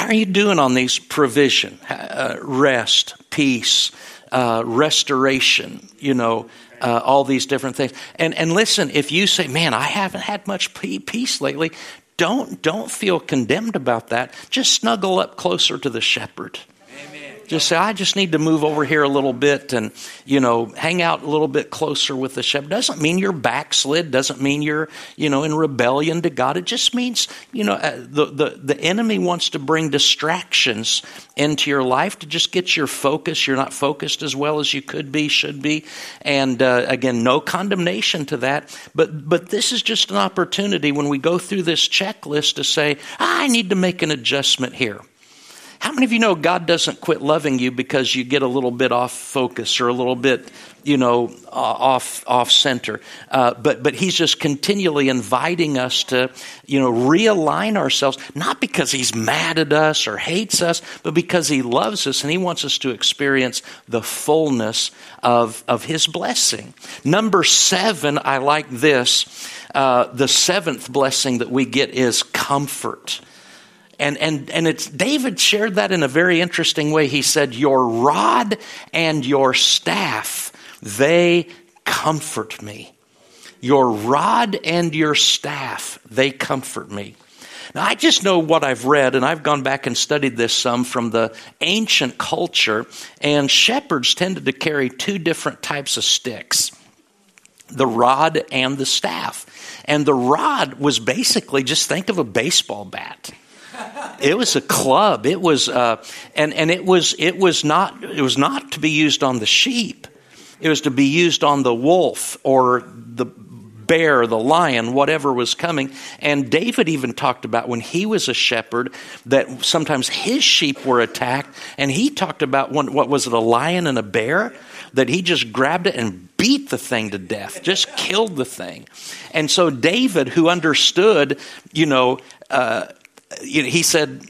How are you doing on these provision, uh, rest, peace, uh, restoration, you know, uh, all these different things. And and listen, if you say, "Man, I haven't had much peace lately," don't don't feel condemned about that. Just snuggle up closer to the shepherd. Just say, I just need to move over here a little bit and, you know, hang out a little bit closer with the shepherd. Doesn't mean you're backslid. Doesn't mean you're, you know, in rebellion to God. It just means, you know, uh, the, the, the enemy wants to bring distractions into your life to just get your focus. You're not focused as well as you could be, should be. And uh, again, no condemnation to that. But, but this is just an opportunity when we go through this checklist to say, I need to make an adjustment here. How many of you know God doesn't quit loving you because you get a little bit off focus or a little bit, you know, off off center? Uh, but but He's just continually inviting us to, you know, realign ourselves, not because He's mad at us or hates us, but because He loves us and He wants us to experience the fullness of of His blessing. Number seven, I like this. Uh, the seventh blessing that we get is comfort. And, and, and it's, David shared that in a very interesting way. He said, Your rod and your staff, they comfort me. Your rod and your staff, they comfort me. Now, I just know what I've read, and I've gone back and studied this some from the ancient culture, and shepherds tended to carry two different types of sticks the rod and the staff. And the rod was basically just think of a baseball bat. It was a club. It was, uh, and and it was it was not it was not to be used on the sheep. It was to be used on the wolf or the bear, the lion, whatever was coming. And David even talked about when he was a shepherd that sometimes his sheep were attacked, and he talked about when, what was it, a lion and a bear? That he just grabbed it and beat the thing to death, just killed the thing. And so David, who understood, you know, uh, he said,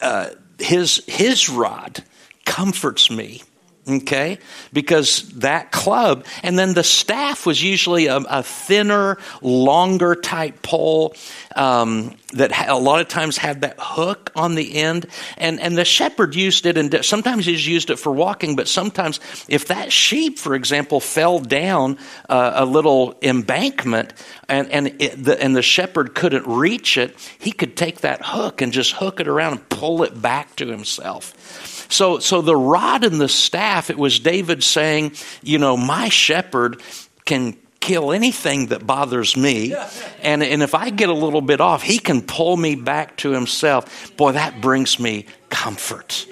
uh, his, his rod comforts me okay? Because that club and then the staff was usually a, a thinner longer type pole um, that a lot of times had that hook on the end. And, and the shepherd used it and sometimes he's used it for walking but sometimes if that sheep for example fell down uh, a little embankment and, and, it, the, and the shepherd couldn't reach it he could take that hook and just hook it around and pull it back to himself so, so the rod and the staff, it was David saying, you know, my shepherd can kill anything that bothers me. And, and if I get a little bit off, he can pull me back to himself. Boy, that brings me comfort.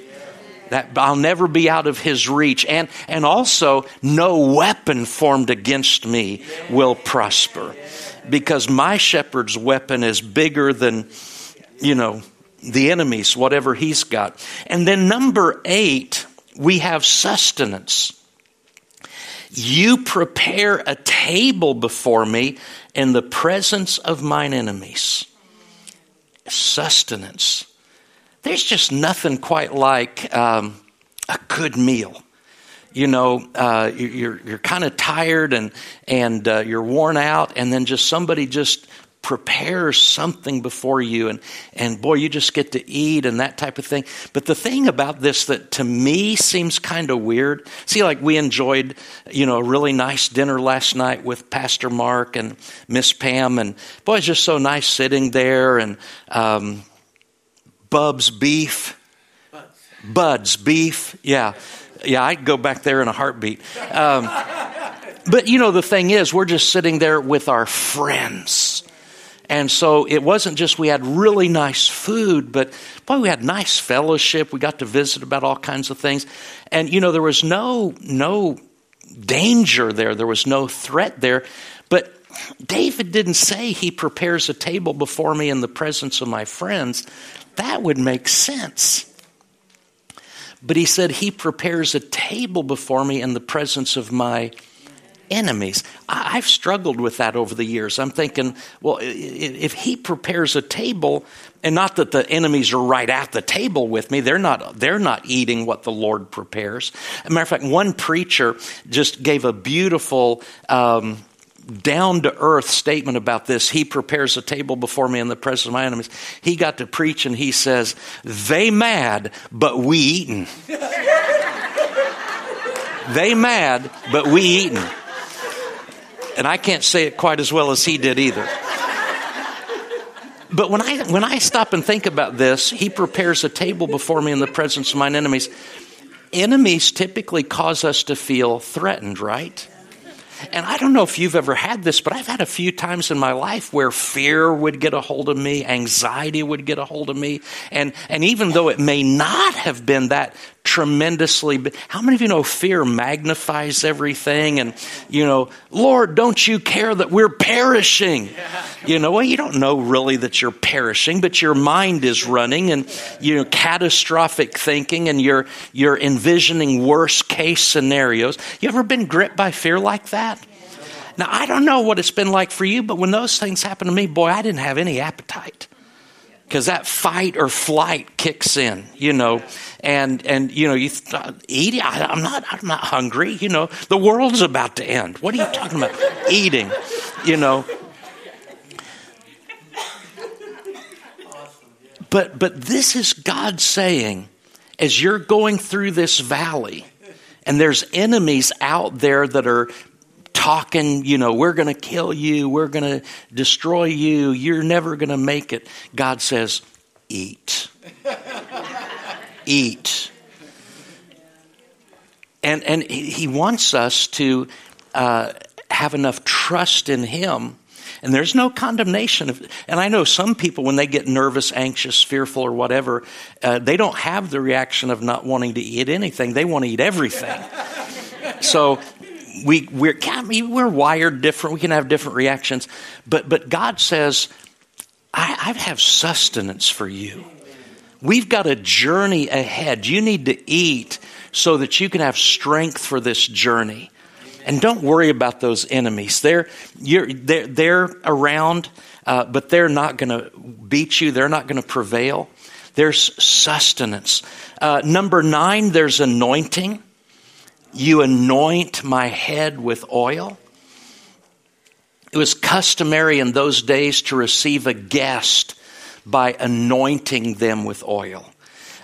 That I'll never be out of his reach. And, and also, no weapon formed against me will prosper. Because my shepherd's weapon is bigger than, you know, the enemies, whatever he's got. And then number eight, we have sustenance. You prepare a table before me in the presence of mine enemies. Sustenance. There's just nothing quite like um, a good meal. You know, uh, you're you're kind of tired and and uh, you're worn out, and then just somebody just prepares something before you and and boy you just get to eat and that type of thing. But the thing about this that to me seems kind of weird see like we enjoyed you know a really nice dinner last night with pastor mark and miss pam and boy it's just so nice sitting there and um, bub's beef. Bud's beef. Yeah. Yeah i'd go back there in a heartbeat. Um, but you know the thing is we're just sitting there with our friends and so it wasn't just we had really nice food, but boy, we had nice fellowship. We got to visit about all kinds of things. And you know, there was no no danger there. There was no threat there. But David didn't say he prepares a table before me in the presence of my friends. That would make sense. But he said he prepares a table before me in the presence of my enemies. I've struggled with that over the years. I'm thinking, well, if he prepares a table, and not that the enemies are right at the table with me, they're not, they're not eating what the Lord prepares. As a matter of fact, one preacher just gave a beautiful, um, down to earth statement about this. He prepares a table before me in the presence of my enemies. He got to preach and he says, They mad, but we eating. they mad, but we eating. And I can't say it quite as well as he did either. But when I, when I stop and think about this, he prepares a table before me in the presence of mine enemies. Enemies typically cause us to feel threatened, right? And I don't know if you've ever had this, but I've had a few times in my life where fear would get a hold of me, anxiety would get a hold of me. And, and even though it may not have been that tremendously, how many of you know fear magnifies everything? And, you know, Lord, don't you care that we're perishing? You know, well, you don't know really that you're perishing, but your mind is running and, you know, catastrophic thinking and you're, you're envisioning worst case scenarios. You ever been gripped by fear like that? Now, I don't know what it's been like for you, but when those things happened to me, boy, I didn't have any appetite because that fight or flight kicks in, you know, and and you know you th- eating. I, am not I'm not hungry, you know. The world's about to end. What are you talking about? Eating, you know. But but this is God saying, as you're going through this valley, and there's enemies out there that are talking, you know, we're going to kill you, we're going to destroy you, you're never going to make it. God says, eat. Eat. And, and he wants us to uh, have enough trust in him and there's no condemnation. Of, And I know some people, when they get nervous, anxious, fearful, or whatever, uh, they don't have the reaction of not wanting to eat anything. They want to eat everything. so we, we're, we're wired different. We can have different reactions. But, but God says, I, I have sustenance for you. We've got a journey ahead. You need to eat so that you can have strength for this journey. And don't worry about those enemies. They're, they're, they're around, uh, but they're not going to beat you, they're not going to prevail. There's sustenance. Uh, number nine, there's anointing. You anoint my head with oil. It was customary in those days to receive a guest by anointing them with oil.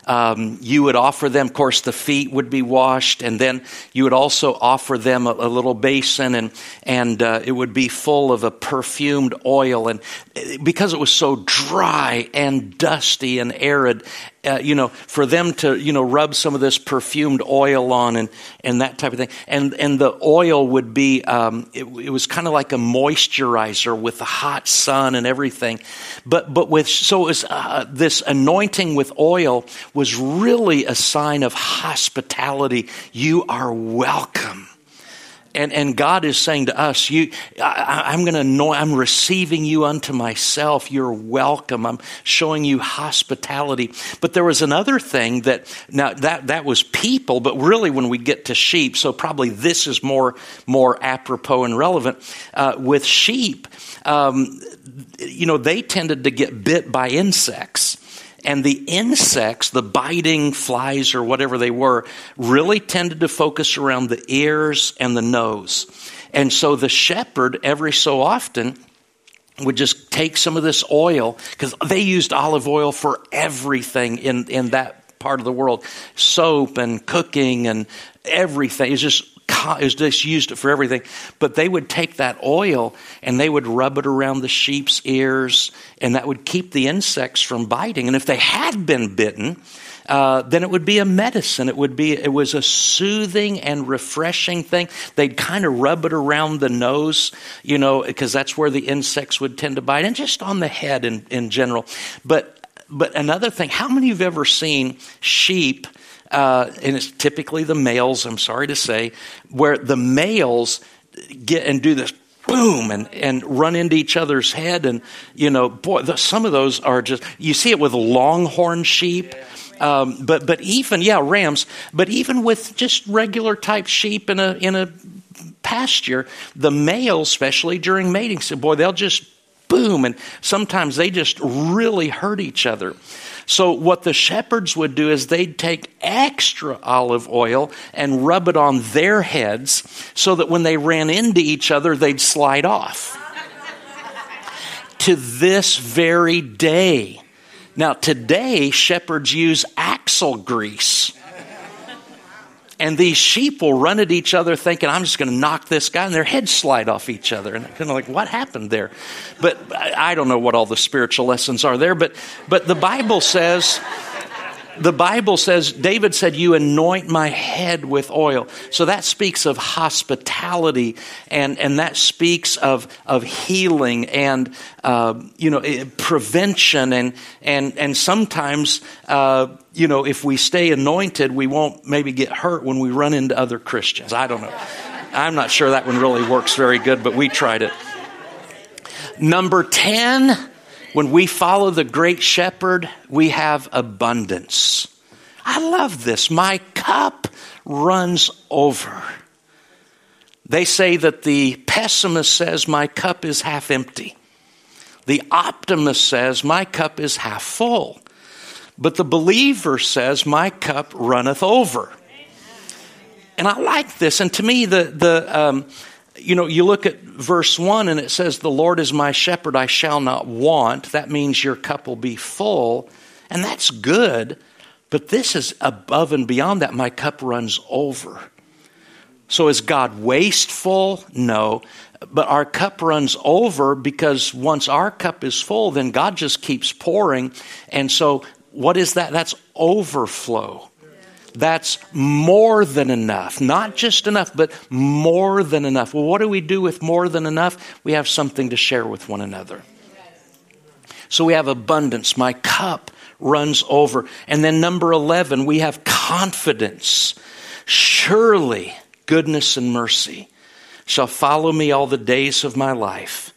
Um, you would offer them, of course, the feet would be washed, and then you would also offer them a, a little basin, and and uh, it would be full of a perfumed oil. And uh, because it was so dry and dusty and arid, uh, you know, for them to, you know, rub some of this perfumed oil on and, and that type of thing. And, and the oil would be, um, it, it, was kind of like a moisturizer with the hot sun and everything. But, but with, so it was, uh, this anointing with oil was really a sign of hospitality. You are welcome. And, and God is saying to us, you, I, am going to I'm receiving you unto myself. You're welcome. I'm showing you hospitality. But there was another thing that, now that, that was people, but really when we get to sheep, so probably this is more, more apropos and relevant. Uh, with sheep, um, you know, they tended to get bit by insects. And the insects, the biting flies or whatever they were, really tended to focus around the ears and the nose. And so the shepherd, every so often, would just take some of this oil, because they used olive oil for everything in, in that part of the world soap and cooking and everything. It's just is just used for everything. But they would take that oil and they would rub it around the sheep's ears, and that would keep the insects from biting. And if they had been bitten, uh, then it would be a medicine. It would be it was a soothing and refreshing thing. They'd kind of rub it around the nose, you know, because that's where the insects would tend to bite, and just on the head in, in general. But but another thing, how many of you have ever seen sheep? Uh, and it's typically the males, I'm sorry to say, where the males get and do this boom and, and run into each other's head. And, you know, boy, the, some of those are just, you see it with longhorn sheep. Um, but, but even, yeah, rams, but even with just regular type sheep in a, in a pasture, the males, especially during mating, so boy, they'll just boom. And sometimes they just really hurt each other. So, what the shepherds would do is they'd take extra olive oil and rub it on their heads so that when they ran into each other, they'd slide off. to this very day. Now, today, shepherds use axle grease and these sheep will run at each other thinking, I'm just going to knock this guy, and their heads slide off each other. And kind of like, what happened there? But I don't know what all the spiritual lessons are there, but, but the Bible says, the Bible says, David said, You anoint my head with oil. So that speaks of hospitality and, and that speaks of, of healing and, uh, you know, eh, prevention. And, and, and sometimes, uh, you know, if we stay anointed, we won't maybe get hurt when we run into other Christians. I don't know. I'm not sure that one really works very good, but we tried it. Number 10 when we follow the great shepherd, we have abundance. I love this. My cup runs over. They say that the pessimist says, My cup is half empty. The optimist says, My cup is half full. But the believer says, My cup runneth over. And I like this. And to me, the, the, um, you know, you look at verse 1 and it says, The Lord is my shepherd, I shall not want. That means your cup will be full. And that's good. But this is above and beyond that. My cup runs over. So is God wasteful? No. But our cup runs over because once our cup is full, then God just keeps pouring. And so, what is that? That's overflow. That's more than enough. Not just enough, but more than enough. Well, what do we do with more than enough? We have something to share with one another. So we have abundance. My cup runs over. And then number 11, we have confidence. Surely goodness and mercy shall follow me all the days of my life.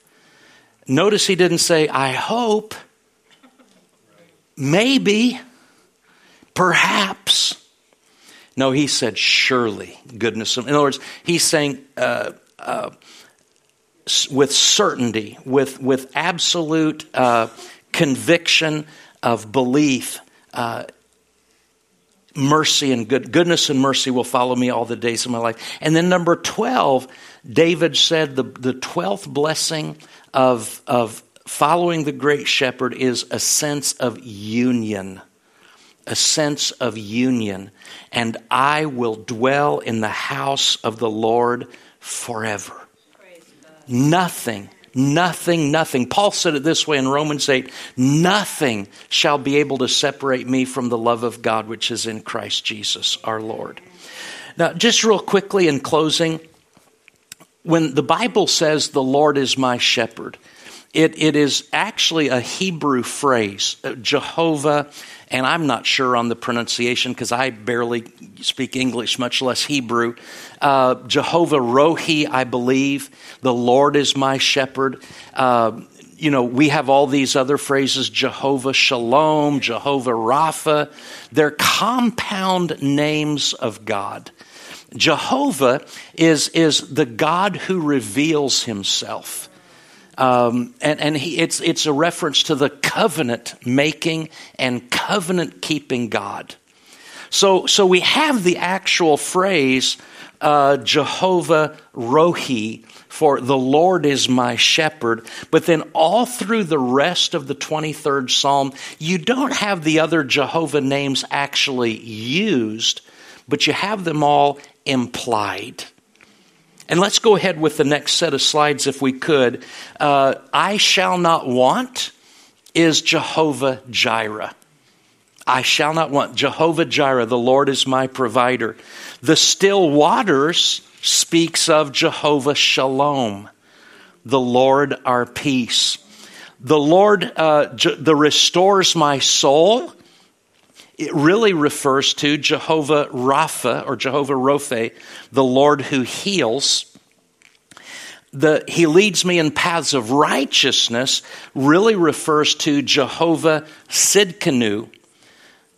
Notice he didn't say, I hope, maybe, perhaps. No, he said, surely goodness. In other words, he's saying, uh, uh, with certainty, with, with absolute uh, conviction of belief, uh, mercy and good, goodness and mercy will follow me all the days of my life. And then number 12, David said the, the 12th blessing of, of following the great shepherd is a sense of union. A sense of union. And I will dwell in the house of the Lord forever. Nothing, nothing, nothing. Paul said it this way in Romans 8 nothing shall be able to separate me from the love of God which is in Christ Jesus our Lord. Now, just real quickly in closing, when the Bible says the Lord is my shepherd, it, it is actually a Hebrew phrase, uh, Jehovah, and I'm not sure on the pronunciation because I barely speak English, much less Hebrew. Uh, Jehovah Rohi, I believe. The Lord is my shepherd. Uh, you know, we have all these other phrases Jehovah Shalom, Jehovah Rapha. They're compound names of God. Jehovah is, is the God who reveals himself. Um, and and he, it's, it's a reference to the covenant making and covenant keeping God. So, so we have the actual phrase uh, Jehovah Rohi for the Lord is my shepherd. But then all through the rest of the 23rd Psalm, you don't have the other Jehovah names actually used, but you have them all implied. And let's go ahead with the next set of slides if we could. Uh, I shall not want is Jehovah Jireh. I shall not want. Jehovah Jireh, the Lord is my provider. The still waters speaks of Jehovah Shalom, the Lord our peace. The Lord, uh, the restores my soul it really refers to Jehovah Rapha or Jehovah Rophe, the Lord who heals. The, he leads me in paths of righteousness really refers to Jehovah Sidkenu,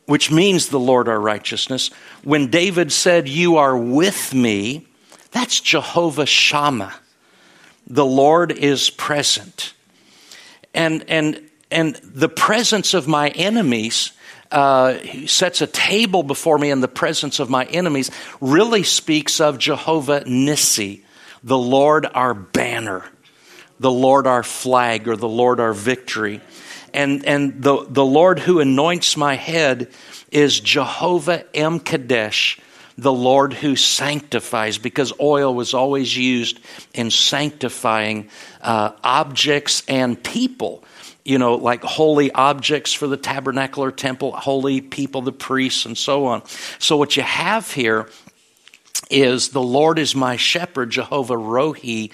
which means the Lord our righteousness. When David said, You are with me, that's Jehovah Shammah. The Lord is present. And, and, and the presence of my enemies uh, he sets a table before me in the presence of my enemies really speaks of Jehovah Nissi, the Lord our banner, the Lord our flag, or the Lord our victory. And, and the, the Lord who anoints my head is Jehovah M'Kaddesh, the Lord who sanctifies, because oil was always used in sanctifying uh, objects and people you know, like holy objects for the tabernacle or temple, holy people, the priests, and so on. So, what you have here is the Lord is my shepherd, Jehovah Rohi,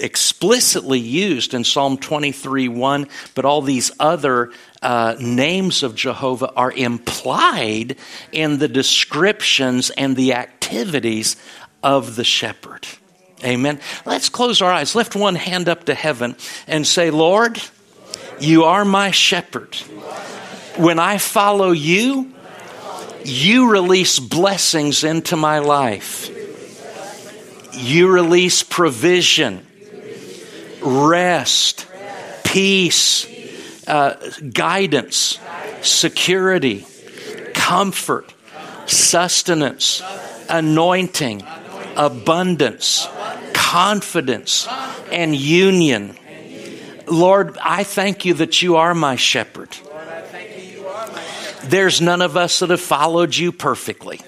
explicitly used in Psalm 23 1, but all these other uh, names of Jehovah are implied in the descriptions and the activities of the shepherd. Amen. Let's close our eyes. Lift one hand up to heaven and say, Lord, you are my shepherd. When I follow you, you release blessings into my life. You release provision, rest, peace, uh, guidance, security, comfort, sustenance, anointing, abundance, confidence, and union Lord, I thank you that you are my shepherd. There's none of us that have followed you perfectly.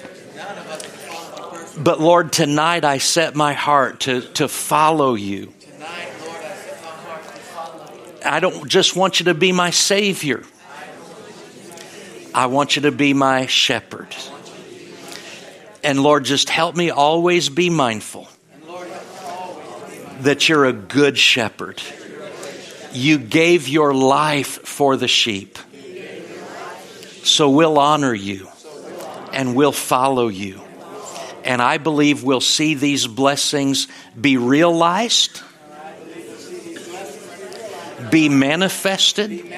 But Lord, tonight I set my heart to, to follow you. I don't just want you to be my Savior. I want you to be my shepherd. And Lord, just help me always be mindful that you're a good shepherd. You gave your life for the sheep. So we'll honor you and we'll follow you. And I believe we'll see these blessings be realized, be manifested,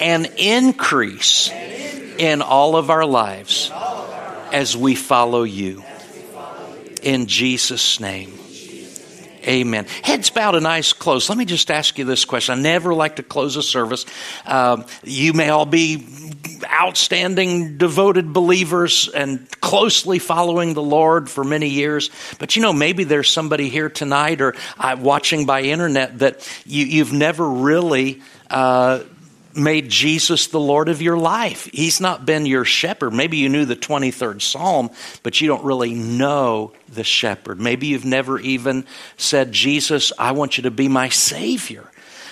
and increase in all of our lives as we follow you. In Jesus' name. Amen. Heads bowed and eyes closed. Let me just ask you this question. I never like to close a service. Um, you may all be outstanding, devoted believers and closely following the Lord for many years. But you know, maybe there's somebody here tonight or uh, watching by internet that you, have never really uh, made Jesus the Lord of your life. He's not been your shepherd. Maybe you knew the 23rd Psalm, but you don't really know the shepherd. Maybe you've never even said, Jesus, I want you to be my Savior.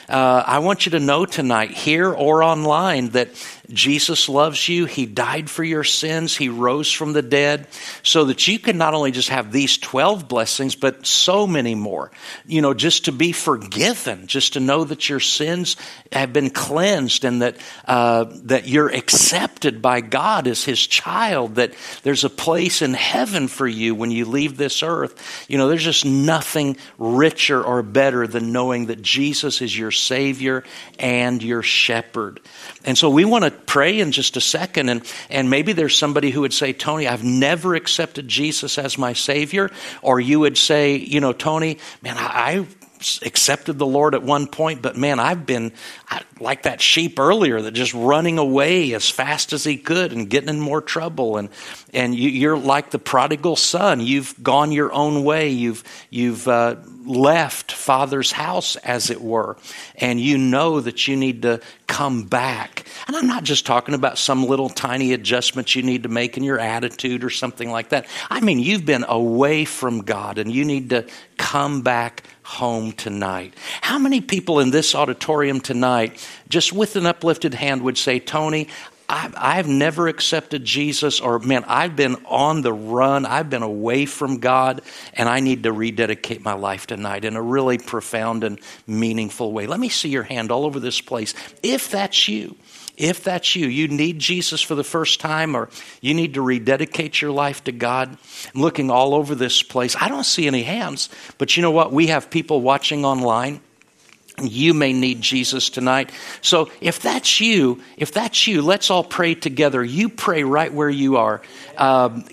Uh, I want you to know tonight, here or online, that Jesus loves you. He died for your sins. He rose from the dead so that you can not only just have these 12 blessings, but so many more. You know, just to be forgiven, just to know that your sins have been cleansed and that, uh, that you're accepted by God as His child, that there's a place in heaven for you when you leave this earth. You know, there's just nothing richer or better than knowing that Jesus is your Savior and your shepherd. And so we want to pray in just a second. And, and maybe there's somebody who would say, Tony, I've never accepted Jesus as my Savior. Or you would say, you know, Tony, man, I, I accepted the Lord at one point, but man, I've been like that sheep earlier that just running away as fast as he could and getting in more trouble. And and you, are like the prodigal son. You've gone your own way. You've you've uh, left Father's house, as it were, and you know that you need to come back. And I'm not just talking about some little tiny adjustments you need to make in your attitude or something like that. I mean, you've been away from God, and you need to come back home tonight. How many people in this auditorium tonight, just with an uplifted hand, would say, Tony, I've, never accepted Jesus, or man, I've been on the run. I've been away from God, and I need to rededicate my life tonight in a really profound and meaningful way. Let me see your hand all over this place. If that's you, if that's you, you need Jesus for the first time, or you need to rededicate your life to God. I'm looking all over this place. I don't see any hands, but you know what? We have people watching online you may need Jesus tonight. So if that's you, if that's you, let's all pray together. You pray right where you are. Um,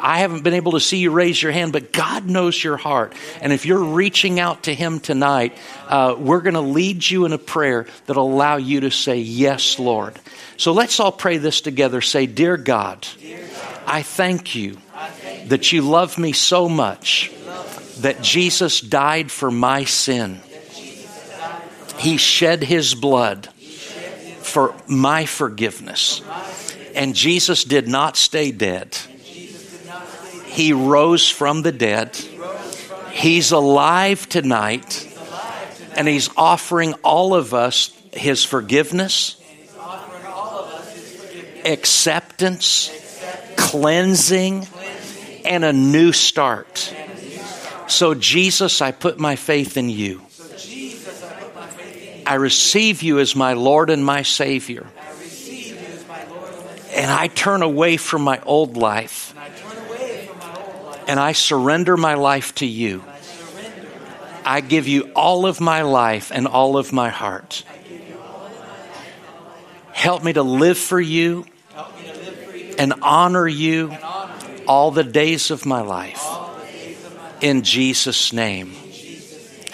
I haven't been able to see you raise your hand, but God knows your heart. And if you're reaching out to Him tonight, uh, we're going to lead you in a prayer that'll allow you to say, Yes, Lord. So let's all pray this together. Say, Dear God, I thank you that you love me so much that Jesus died for my sin he shed his blood for my forgiveness. And Jesus did not stay dead. He rose from the dead. He's alive tonight. And he's offering all of us his forgiveness, acceptance, cleansing, and a new start. So, Jesus, I put my faith in you. I receive you as my Lord and my Savior. And I turn away from my old life. And I surrender my life to you. I give you all of my life and all of my heart. Help me to live for you and honor you all the days of my life. In Jesus' name.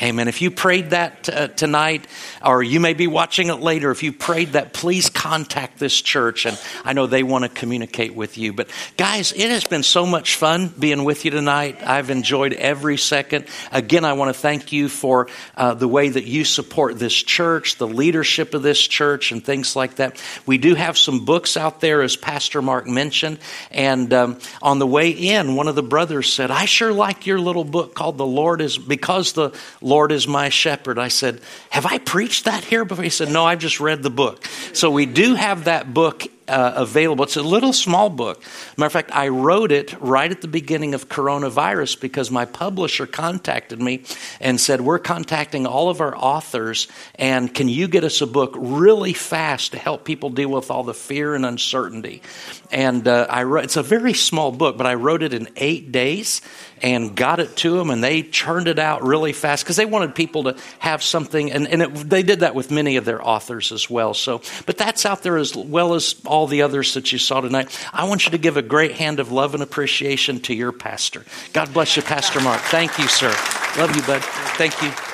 Amen. If you prayed that uh, tonight, or you may be watching it later, if you prayed that, please contact this church, and I know they want to communicate with you. But guys, it has been so much fun being with you tonight. I've enjoyed every second. Again, I want to thank you for uh, the way that you support this church, the leadership of this church, and things like that. We do have some books out there, as Pastor Mark mentioned, and um, on the way in, one of the brothers said, "I sure like your little book called The Lord is because the." Lord is my shepherd. I said, Have I preached that here before? He said, No, I've just read the book. So we do have that book uh, available. It's a little small book. Matter of fact, I wrote it right at the beginning of coronavirus because my publisher contacted me and said, We're contacting all of our authors, and can you get us a book really fast to help people deal with all the fear and uncertainty? And uh, I wrote, it's a very small book, but I wrote it in eight days and got it to them, and they churned it out really fast because they wanted people to have something, and, and it, they did that with many of their authors as well. So, but that's out there as well as all the others that you saw tonight. I want you to give a great hand of love and appreciation to your pastor. God bless you, Pastor Mark. Thank you, sir. Love you, bud. Thank you.